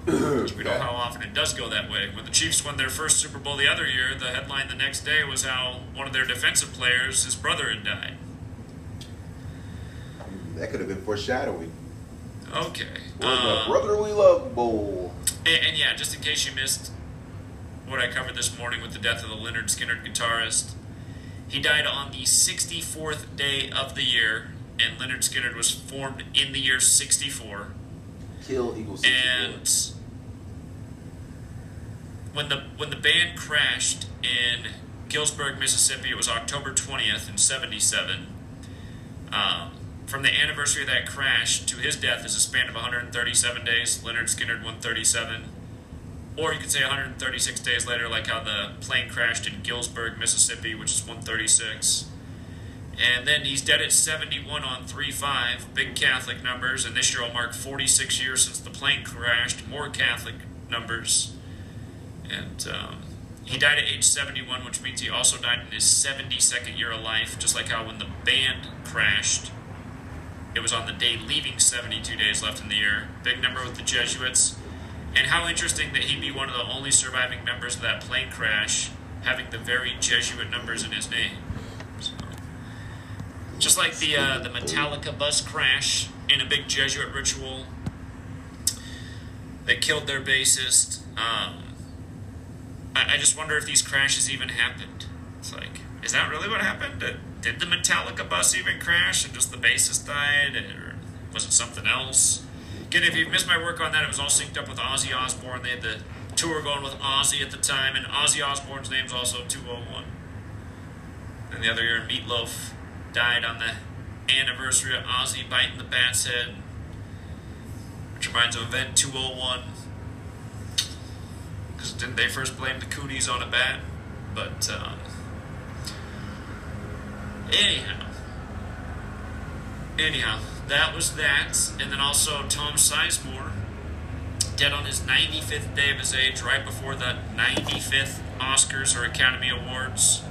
[SPEAKER 5] We know how often it does go that way. When the Chiefs won their first Super Bowl the other year, the headline the next day was how one of their defensive players, his brother, had died.
[SPEAKER 7] That could have been foreshadowing.
[SPEAKER 5] Okay.
[SPEAKER 6] We're
[SPEAKER 5] Uh,
[SPEAKER 6] brotherly love bowl.
[SPEAKER 5] and, and yeah, just in case you missed what I covered this morning with the death of the Lynyrd Skynyrd guitarist, he died on the 64th day of the year, and Lynyrd Skynyrd was formed in the year 64.
[SPEAKER 7] Kill equals 64.
[SPEAKER 5] and when the when the band crashed in Gillsburg, Mississippi, it was October twentieth in '77. Um, from the anniversary of that crash to his death is a span of 137 days. Lynyrd Skynyrd 137, or you could say 136 days later, like how the plane crashed in Gillsburg, Mississippi, which is 136. And then he's dead at 71 on 3-5, big Catholic numbers, and this year will mark 46 years since the plane crashed, more Catholic numbers. And um, he died at age 71, which means he also died in his 72nd year of life, just like how when the band crashed, it was on the day leaving 72 days left in the year. Big number with the Jesuits. And how interesting that he'd be one of the only surviving members of that plane crash, having the very Jesuit numbers in his name. So, just like the uh, the Metallica bus crash in a big Jesuit ritual, they killed their bassist. Um, I, I just wonder if these crashes even happened. It's like, is that really what happened? Did, the Metallica bus even crash and just the bassist died? Or was it something else? Again, if you've missed my work on that, it was all synced up with Ozzy Osbourne. They had the tour going with Ozzy at the time, and Ozzy Osbourne's name's also 201. And the other year, Meatloaf died on the anniversary of Ozzy biting the bat's head, which reminds of Event 201. Because didn't they first blame the cooties on a bat? But, um, anyhow. Anyhow, that was that. And then also Tom Sizemore, dead on his 95th day of his age, right before the 95th Oscars or Academy Awards.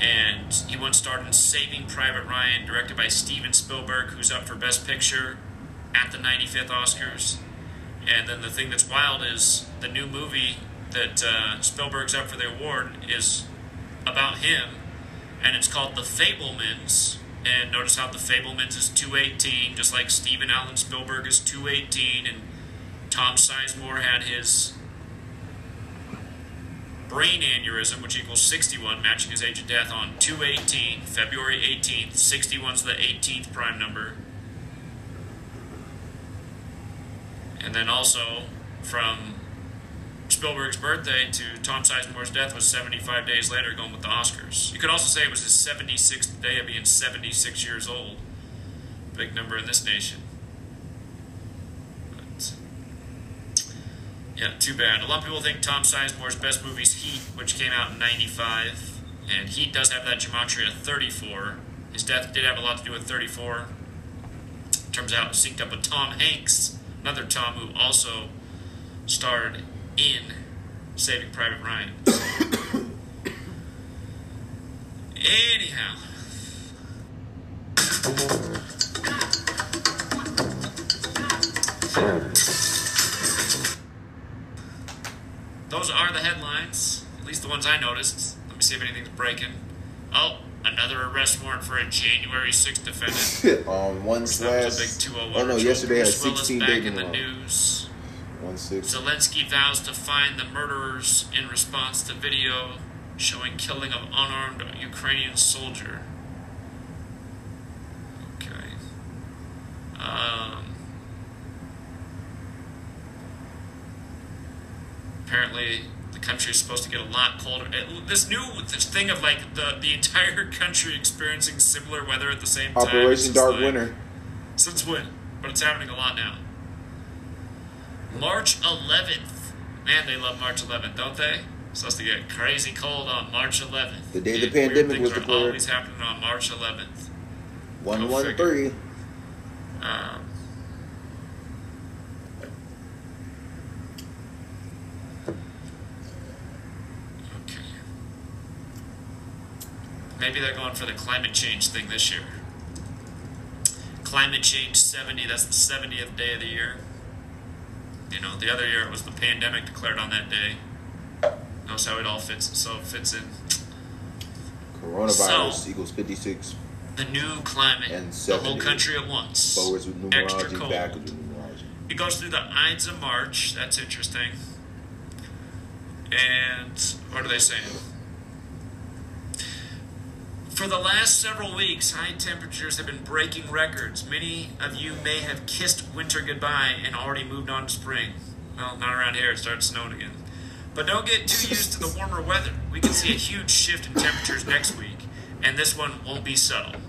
[SPEAKER 5] And he once starred in Saving Private Ryan, directed by Steven Spielberg, who's up for Best Picture at the 95th Oscars. And then the thing that's wild is the new movie that uh, Spielberg's up for the award is about him, and it's called The Fabelmans. And notice how The Fabelmans is 218, just like Steven Allan Spielberg is 218, and Tom Sizemore had his brain aneurysm, which equals 61, matching his age of death on 218, February 18th. 61's the 18th prime number. And then also from Spielberg's birthday to Tom Sizemore's death was 75 days later, going with the Oscars. You could also say it was his 76th day of being 76 years old. Big number in this nation. But, yeah, too bad. A lot of people think Tom Sizemore's best movie is Heat, which came out in 95. And Heat does have that gematria 34. His death did have a lot to do with 34. Turns out it synced up with Tom Hanks, another Tom who also starred in Saving Private Ryan. Anyhow. Those are the headlines, at least the ones I noticed. Let me see if anything's breaking. Oh, another arrest warrant for a January 6th defendant.
[SPEAKER 7] on one
[SPEAKER 5] That
[SPEAKER 7] slash.
[SPEAKER 5] was a big 201.
[SPEAKER 7] Oh no,
[SPEAKER 5] ritual.
[SPEAKER 7] Oh yesterday had
[SPEAKER 5] Bruce Willis
[SPEAKER 7] 16
[SPEAKER 5] back in the news.
[SPEAKER 7] One six.
[SPEAKER 5] Zelensky vows to find the murderers in response to video showing killing of unarmed Ukrainian soldier. Okay. Um, apparently, the country is supposed to get a lot colder. It- This new this thing of like the the entire country experiencing similar weather at the same time.
[SPEAKER 7] Operation Dark
[SPEAKER 5] like-
[SPEAKER 7] Winter.
[SPEAKER 5] since when? But it's happening a lot now. March 11th. Man, they love March 11th, don't they? It's Supposed to get crazy cold on March 11th.
[SPEAKER 7] The day the
[SPEAKER 5] And weird
[SPEAKER 7] pandemic
[SPEAKER 5] things
[SPEAKER 7] was
[SPEAKER 5] are
[SPEAKER 7] declared.
[SPEAKER 5] always happening on March 11th.
[SPEAKER 7] One one three.
[SPEAKER 5] Um, okay. Maybe they're going for the climate change thing this year. Climate change 70, that's the 70th day of the year. You know, the other year it was the pandemic declared on that day. Notice how it all fits so it fits in.
[SPEAKER 7] Coronavirus
[SPEAKER 5] So-
[SPEAKER 7] equals fifty six.
[SPEAKER 5] The new climate,
[SPEAKER 7] And
[SPEAKER 5] the whole country at once.
[SPEAKER 7] Forwards with
[SPEAKER 5] Extra
[SPEAKER 7] numerology,
[SPEAKER 5] cold.
[SPEAKER 7] backwards with numerology.
[SPEAKER 5] It goes through the Ides of March. That's interesting. And what are they saying? For the last several weeks, high temperatures have been breaking records. Many of you may have kissed winter goodbye and already moved on to spring. Well, not around here. It starts snowing again. But don't get too used to the warmer weather. We can see a huge shift in temperatures next week, and this one won't be subtle.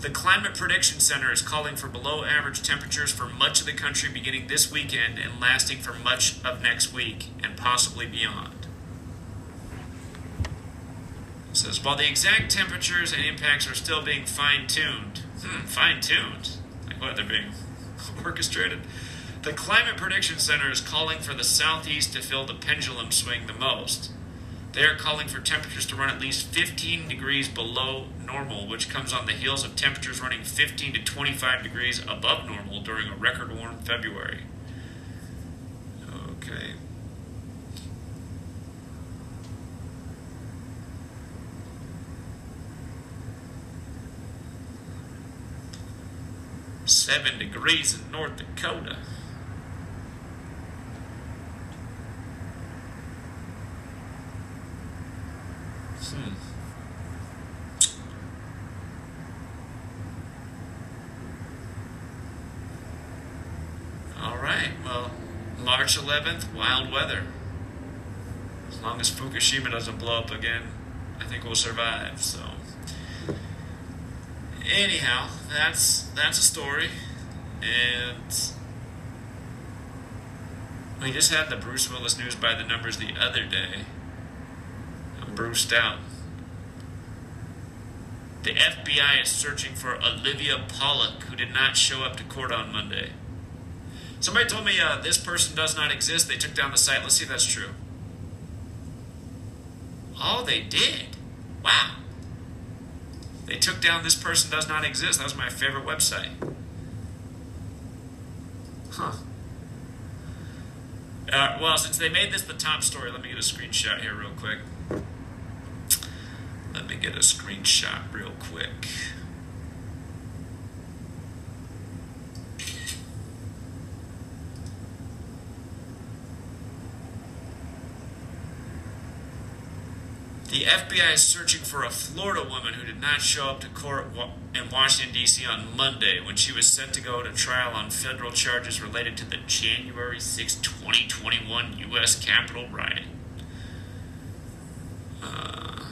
[SPEAKER 5] The Climate Prediction Center is calling for below average temperatures for much of the country beginning this weekend and lasting for much of next week and possibly beyond. It says while the exact temperatures and impacts are still being fine tuned, hmm, fine tuned, like what they're being orchestrated. The Climate Prediction Center is calling for the southeast to feel the pendulum swing the most. They are calling for temperatures to run at least 15 degrees below normal, which comes on the heels of temperatures running 15 to 25 degrees above normal during a record warm February. Okay. Seven degrees in North Dakota. Hmm. All right. Well, March 11th, wild weather. As long as Fukushima doesn't blow up again, I think we'll survive. So, anyhow, that's that's a story, and we just had the Bruce Willis news by the numbers the other day. I'm bruised out. The FBI is searching for Olivia Pollock, who did not show up to court on Monday. Somebody told me uh, this person does not exist. They took down the site. Let's see if that's true. Oh, they did. Wow. They took down this person does not exist. That was my favorite website. Huh. Uh, well, since they made this the top story, let me get a screenshot here real quick. Let me get a screenshot real quick. The FBI is searching for a Florida woman who did not show up to court in Washington, D.C. on Monday when she was set to go to trial on federal charges related to the January 6, 2021 U.S. Capitol riot. Uh,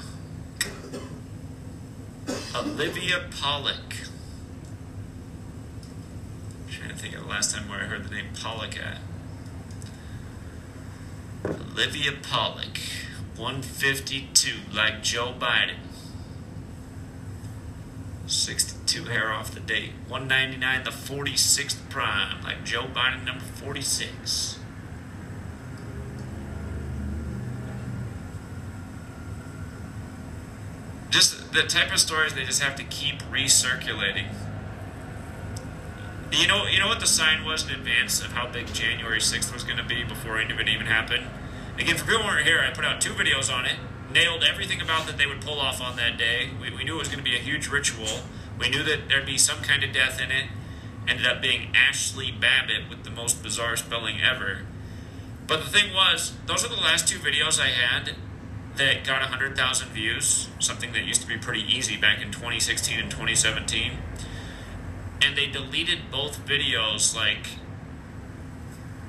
[SPEAKER 5] Olivia Pollock. I'm trying to think of the last time where I heard the name Pollock at. Olivia Pollock. 152, like Joe Biden. 62 hair off the date. 199, the 46th prime, like Joe Biden, number 46. Just the type of stories they just have to keep recirculating. You know, you know what the sign was in advance of how big January 6th was going to be before any of it even happened? Again, for people who weren't here, I put out two videos on it, nailed everything about that they would pull off on that day. We, we knew it was going to be a huge ritual. We knew that there'd be some kind of death in it. Ended up being Ashley Babbitt with the most bizarre spelling ever. But the thing was, those are the last two videos I had that got 100,000 views, something that used to be pretty easy back in 2016 and 2017. And they deleted both videos like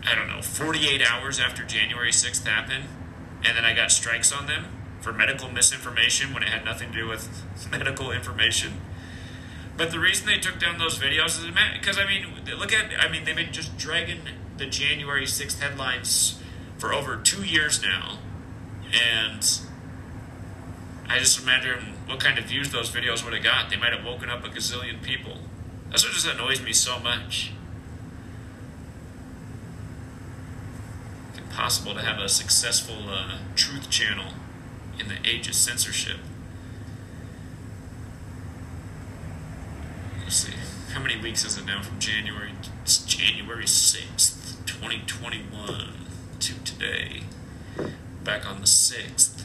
[SPEAKER 5] I don't know, 48 hours after January 6th happened, and then I got strikes on them for medical misinformation when it had nothing to do with medical information. But the reason they took down those videos is because, I mean, look at, I mean, they've been just dragging the January 6th headlines for over two years now. And I just imagine what kind of views those videos would have got. They might have woken up a gazillion people. That's what just annoys me so much. Impossible to have a successful uh, truth channel in the age of censorship. Let's see. How many weeks is it now from January? It's January 6th, 2021 to today. Back on the 6th.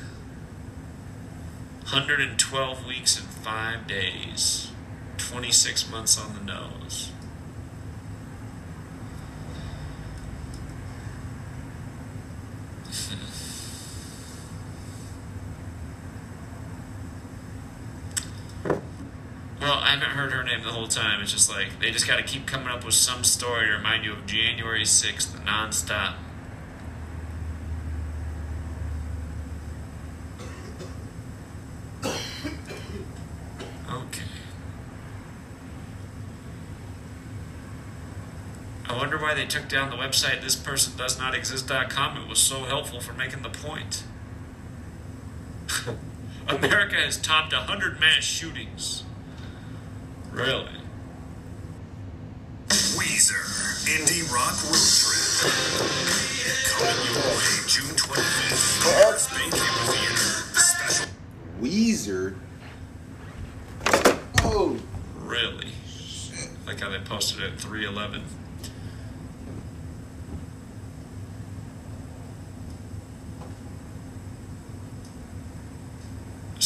[SPEAKER 5] 112 weeks and 5 days. 26 months on the nose. Well, I haven't heard her name the whole time. It's just like they just got to keep coming up with some story to remind you of January 6th nonstop. Okay. I wonder why they took down the website this person does not thispersondoesnotexist.com. It was so helpful for making the point. America has topped 100 mass shootings. Really?
[SPEAKER 10] Weezer, Indie Rock Road Trip. Coming your way June 25th. Spain Cable Theater. Special.
[SPEAKER 7] Weezer. Oh,
[SPEAKER 5] Really? Like how they posted it at 311.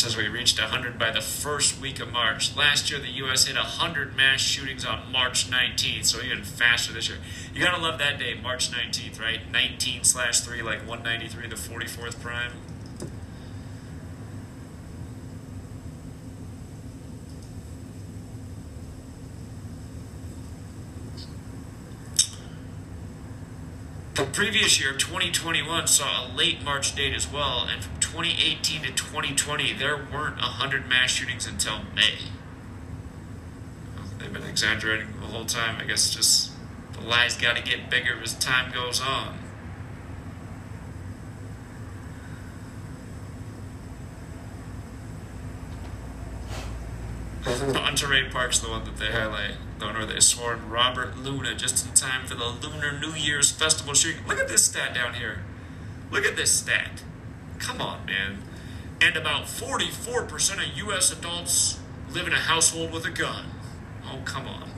[SPEAKER 5] says we reached 100 by the first week of March. Last year, the U.S. hit 100 mass shootings on March 19th, so even faster this year. You gotta love that day, March 19th, right? 19 slash 3, like 193, the 44th prime. The previous year, 2021, saw a late March date as well, and from 2018 to 2020, there weren't 100 mass shootings until May. Well, They've been exaggerating the whole time. I guess just the lies got to get bigger as time goes on. The Monterey Park's the one that they highlight, the one where they sworn Robert Luna just in time for the Lunar New Year's festival shooting. Look at this stat down here. Look at this stat. Come on, man. And about 44% of U.S. adults live in a household with a gun. Oh, come on.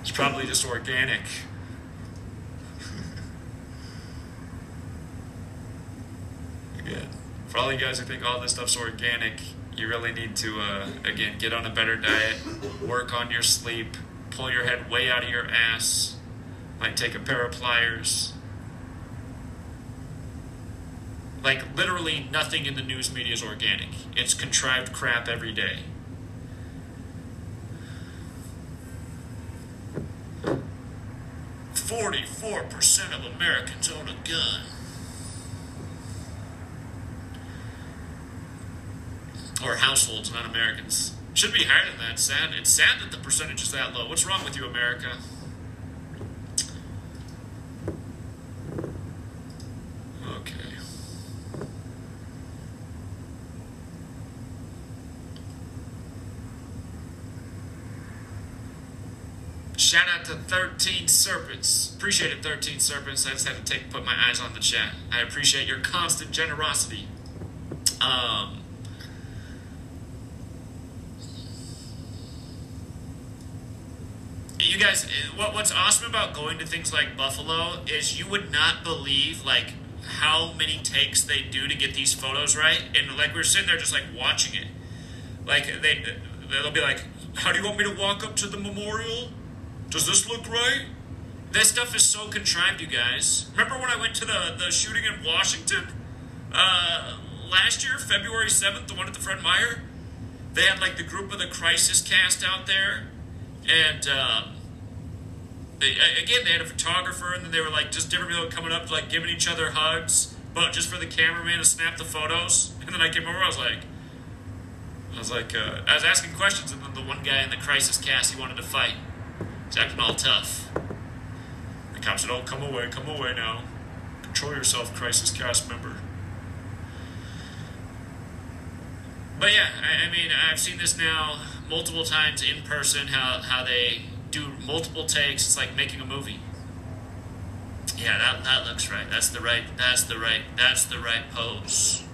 [SPEAKER 5] It's probably just organic. Again, for all you guys who think all this stuff's organic, you really need to, uh, again, get on a better diet, work on your sleep, pull your head way out of your ass, might take a pair of pliers. Like, literally nothing in the news media is organic. It's contrived crap every day. Forty-four percent of Americans own a gun. Or households, not Americans. Should be higher than that. Sad. It's sad that the percentage is that low. What's wrong with you, America? Okay. Shout out to 13 Serpents. Appreciate it, 13 Serpents. I just had to take put my eyes on the chat. I appreciate your constant generosity. Um, you guys, uh, what what's awesome about going to things like Buffalo is you would not believe like how many takes they do to get these photos right, and like we're sitting there just like watching it. Like they they'll be like, "How do you want me to walk up to the memorial? Does this look right?" This stuff is so contrived, you guys. Remember when I went to the the shooting in Washington uh, last year, February seventh, the one at the Fred Meyer? They had like the group of the Crisis Cast out there, and. Um, they, again, they had a photographer, and then they were like just different people coming up, like giving each other hugs, but just for the cameraman to snap the photos. And then I came over, I was like, I was like, uh, I was asking questions, and then the one guy in the crisis cast, he wanted to fight. He's acting all tough. The cop said, "Oh, come away, come away now. Control yourself, crisis cast member." But yeah, I, I mean, I've seen this now multiple times in person. How how they do multiple takes. It's like making a movie. Yeah, that that looks right. That's the right. That's the right. That's the right pose.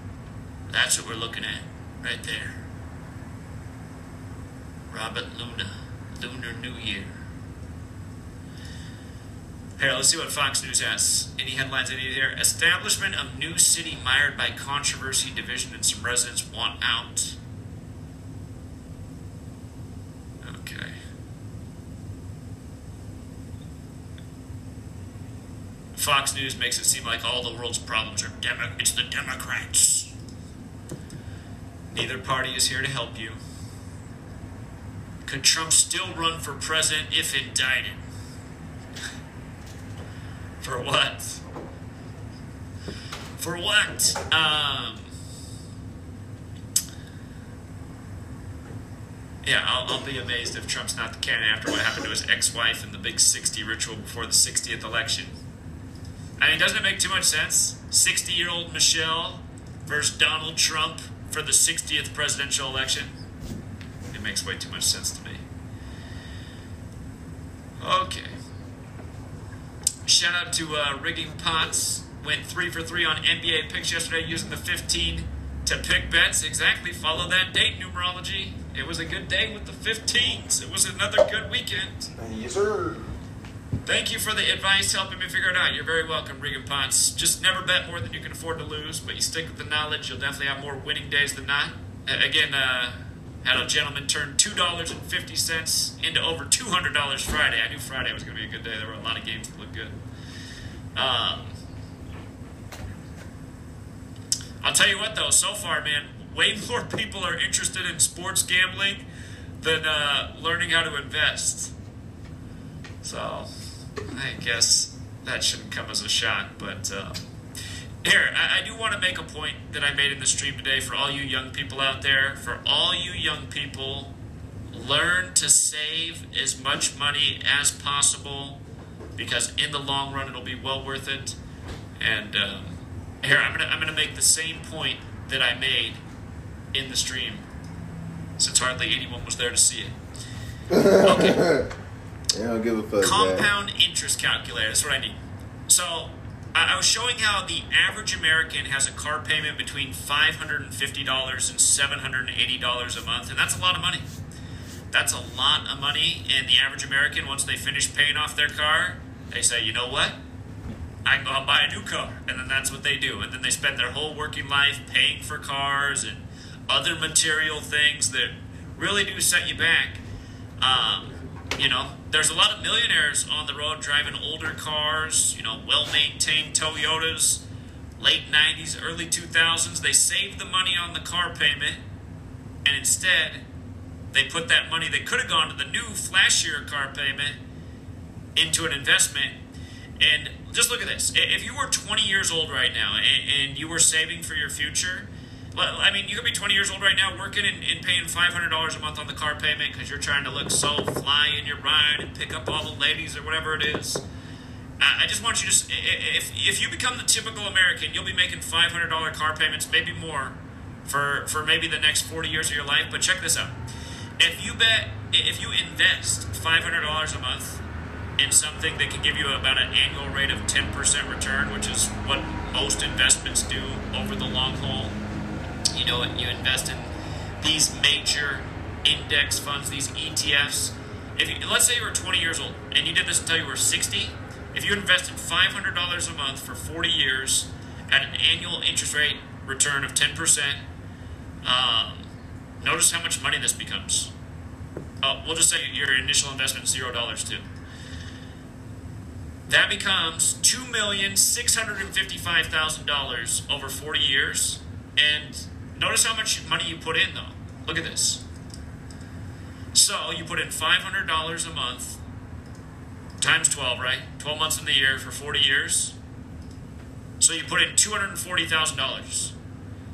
[SPEAKER 5] That's what we're looking at, right there. Robert Luna, Lunar New Year. Here, let's see what Fox News has. Any headlines in here? Establishment of new city mired by controversy, division, and some residents want out. Okay. Fox News makes it seem like all the world's problems are Demo- it's the Democrats. Neither party is here to help you. Could Trump still run for president if indicted? For what? For what? Um, yeah, I'll, I'll be amazed if Trump's not the candidate after what happened to his ex-wife in the big 60 ritual before the 60th election. I mean, doesn't it make too much sense? 60-year-old Michelle versus Donald Trump for the 60th presidential election. It makes way too much sense to me. Okay. Shout out to uh, Rigging Pots. Went three for three on NBA picks yesterday using the 15 to pick bets. Exactly. Follow that date numerology. It was a good day with the 15s. It was another good weekend.
[SPEAKER 6] Yes, sir.
[SPEAKER 5] Thank you for the advice helping me figure it out. You're very welcome, Regan Potts. Just never bet more than you can afford to lose, but you stick with the knowledge, you'll definitely have more winning days than not. Again, uh, had a gentleman turn $2.50 into over $200 Friday. I knew Friday was going to be a good day. There were a lot of games that looked good. Um, I'll tell you what, though, so far, man, way more people are interested in sports gambling than uh, learning how to invest. So I guess that shouldn't come as a shock. But uh, here, I, I do want to make a point that I made in the stream today for all you young people out there. For all you young people, learn to save as much money as possible because in the long run it'll be well worth it. And um, here, I'm gonna I'm gonna make the same point that I made in the stream, since hardly anyone was there to see it. Okay.
[SPEAKER 7] They don't give a fuck.
[SPEAKER 5] Compound interest calculator. That's what I need. So I I was showing how the average American has a car payment between five hundred and fifty dollars and seven hundred and eighty dollars a month, and that's a lot of money. That's a lot of money, and the average American, once they finish paying off their car, they say, you know what? I can go out and buy a new car. And then that's what they do. And then they spend their whole working life paying for cars and other material things that really do set you back. Um, you know, there's a lot of millionaires on the road driving older cars, you know, well maintained Toyotas, late 90s, early 2000s. They save the money on the car payment, and instead, they put that money that could have gone to the new, flashier car payment into an investment. And just look at this. If you were 20 years old right now and, you were saving for your future, I mean, you could be 20 years old right now working and, and paying $500 a month on the car payment because you're trying to look so fly in your ride and pick up all the ladies or whatever it is. I I just want you to, if, if you become the typical American, you'll be making $500 car payments, maybe more, for, for maybe the next 40 years of your life. But check this out. If you bet, if you invest $500 a month in something that can give you about an annual rate of 10% return, which is what most investments do over the long haul, you know, you invest in these major index funds, these ETFs. If you, let's say you were 20 years old and you did this until you were 60, if you invested $500 a month for 40 years at an annual interest rate return of 10%, um, notice how much money this becomes. Uh, we'll just say your initial investment is zero dollars too. That becomes two million six hundred and fifty-five thousand dollars over forty years. And Notice how much money you put in, though. Look at this. So you put in $500 a month times 12, right? 12 months in the year for 40 years. So you put in $240,000.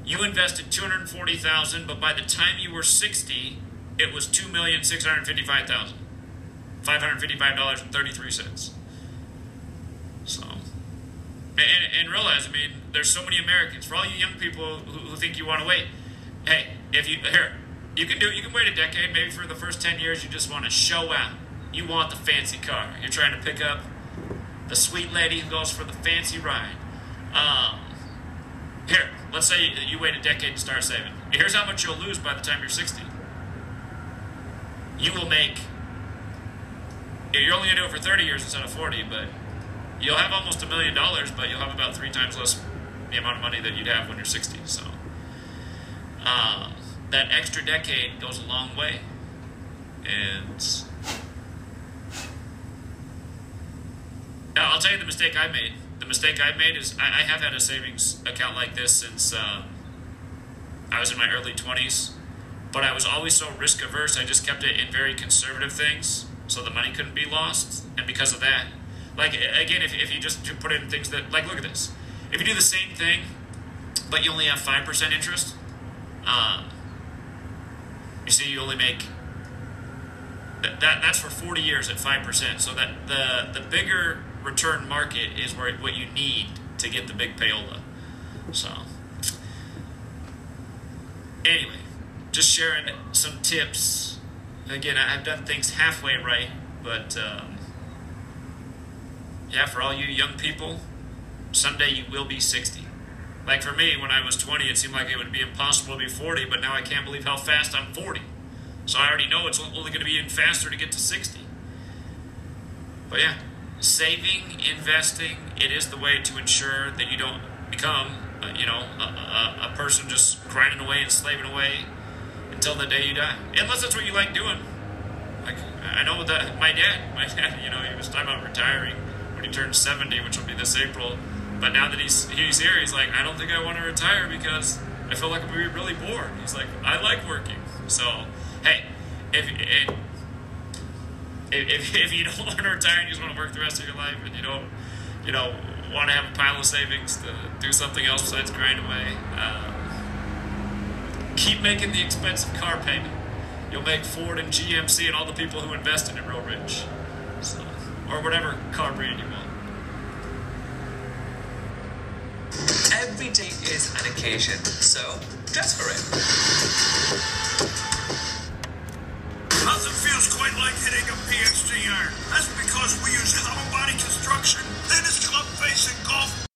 [SPEAKER 5] You invested $240,000, but by the time you were 60, it was $2,655,000. $555.33 and, and realize, I mean, there's so many Americans. For all you young people who, who think you want to wait, hey, if you here, you can do. You can wait a decade. Maybe for the first ten years, you just want to show out. You want the fancy car. You're trying to pick up the sweet lady who goes for the fancy ride. Um, here, let's say you, you wait a decade to start saving. Here's how much you'll lose by the time you're 60. You will make. You're only gonna do it for 30 years instead of 40, but you'll have almost a million dollars, but you'll have about three times less the amount of money that you'd have when you're 60. So um, that extra decade goes a long way, and Now, I'll tell you the mistake I made. The mistake I made is I, I have had a savings account like this since um, I was in my early 20s, but I was always so risk averse. I just kept it in very conservative things so the money couldn't be lost. And because of that, like again, if, if you just put in things that, like, look at this. If you do the same thing, but you only have 5% interest, um, you see, you only make that, that that's for 40 years at 5%. So that the the bigger return market is where what you need to get the big payola. So anyway, just sharing some tips. Again, I've done things halfway right, but um, yeah, for all you young people, someday you will be 60. Like for me, when I was 20, it seemed like it would be impossible to be 40, but now I can't believe how fast I'm 40. So I already know it's only going to be even faster to get to 60. But yeah, saving, investing, it is the way to ensure that you don't become, uh, you know, a, a, a person just grinding away and slaving away until the day you die. Unless that's what you like doing. Like I know that my dad, my dad, you know, he was talking about retiring when he turns 70, which will be this April. But now that he's he's here, he's like, I don't think I want to retire because I feel like I'm really bored. He's like, I like working. So, hey, if it, if, if you don't want to retire and you just want to work the rest of your life and you don't, you know, want to have a pile of savings to do something else besides grind away, uh, keep making the expensive car payment. You'll make Ford and GMC and all the people who invested in it real rich. So, or whatever car brand you want.
[SPEAKER 11] Every day is an occasion, so dress for it.
[SPEAKER 10] Nothing feels quite like hitting a PXG iron. That's because we use hollow body construction, thinnest club face in golf,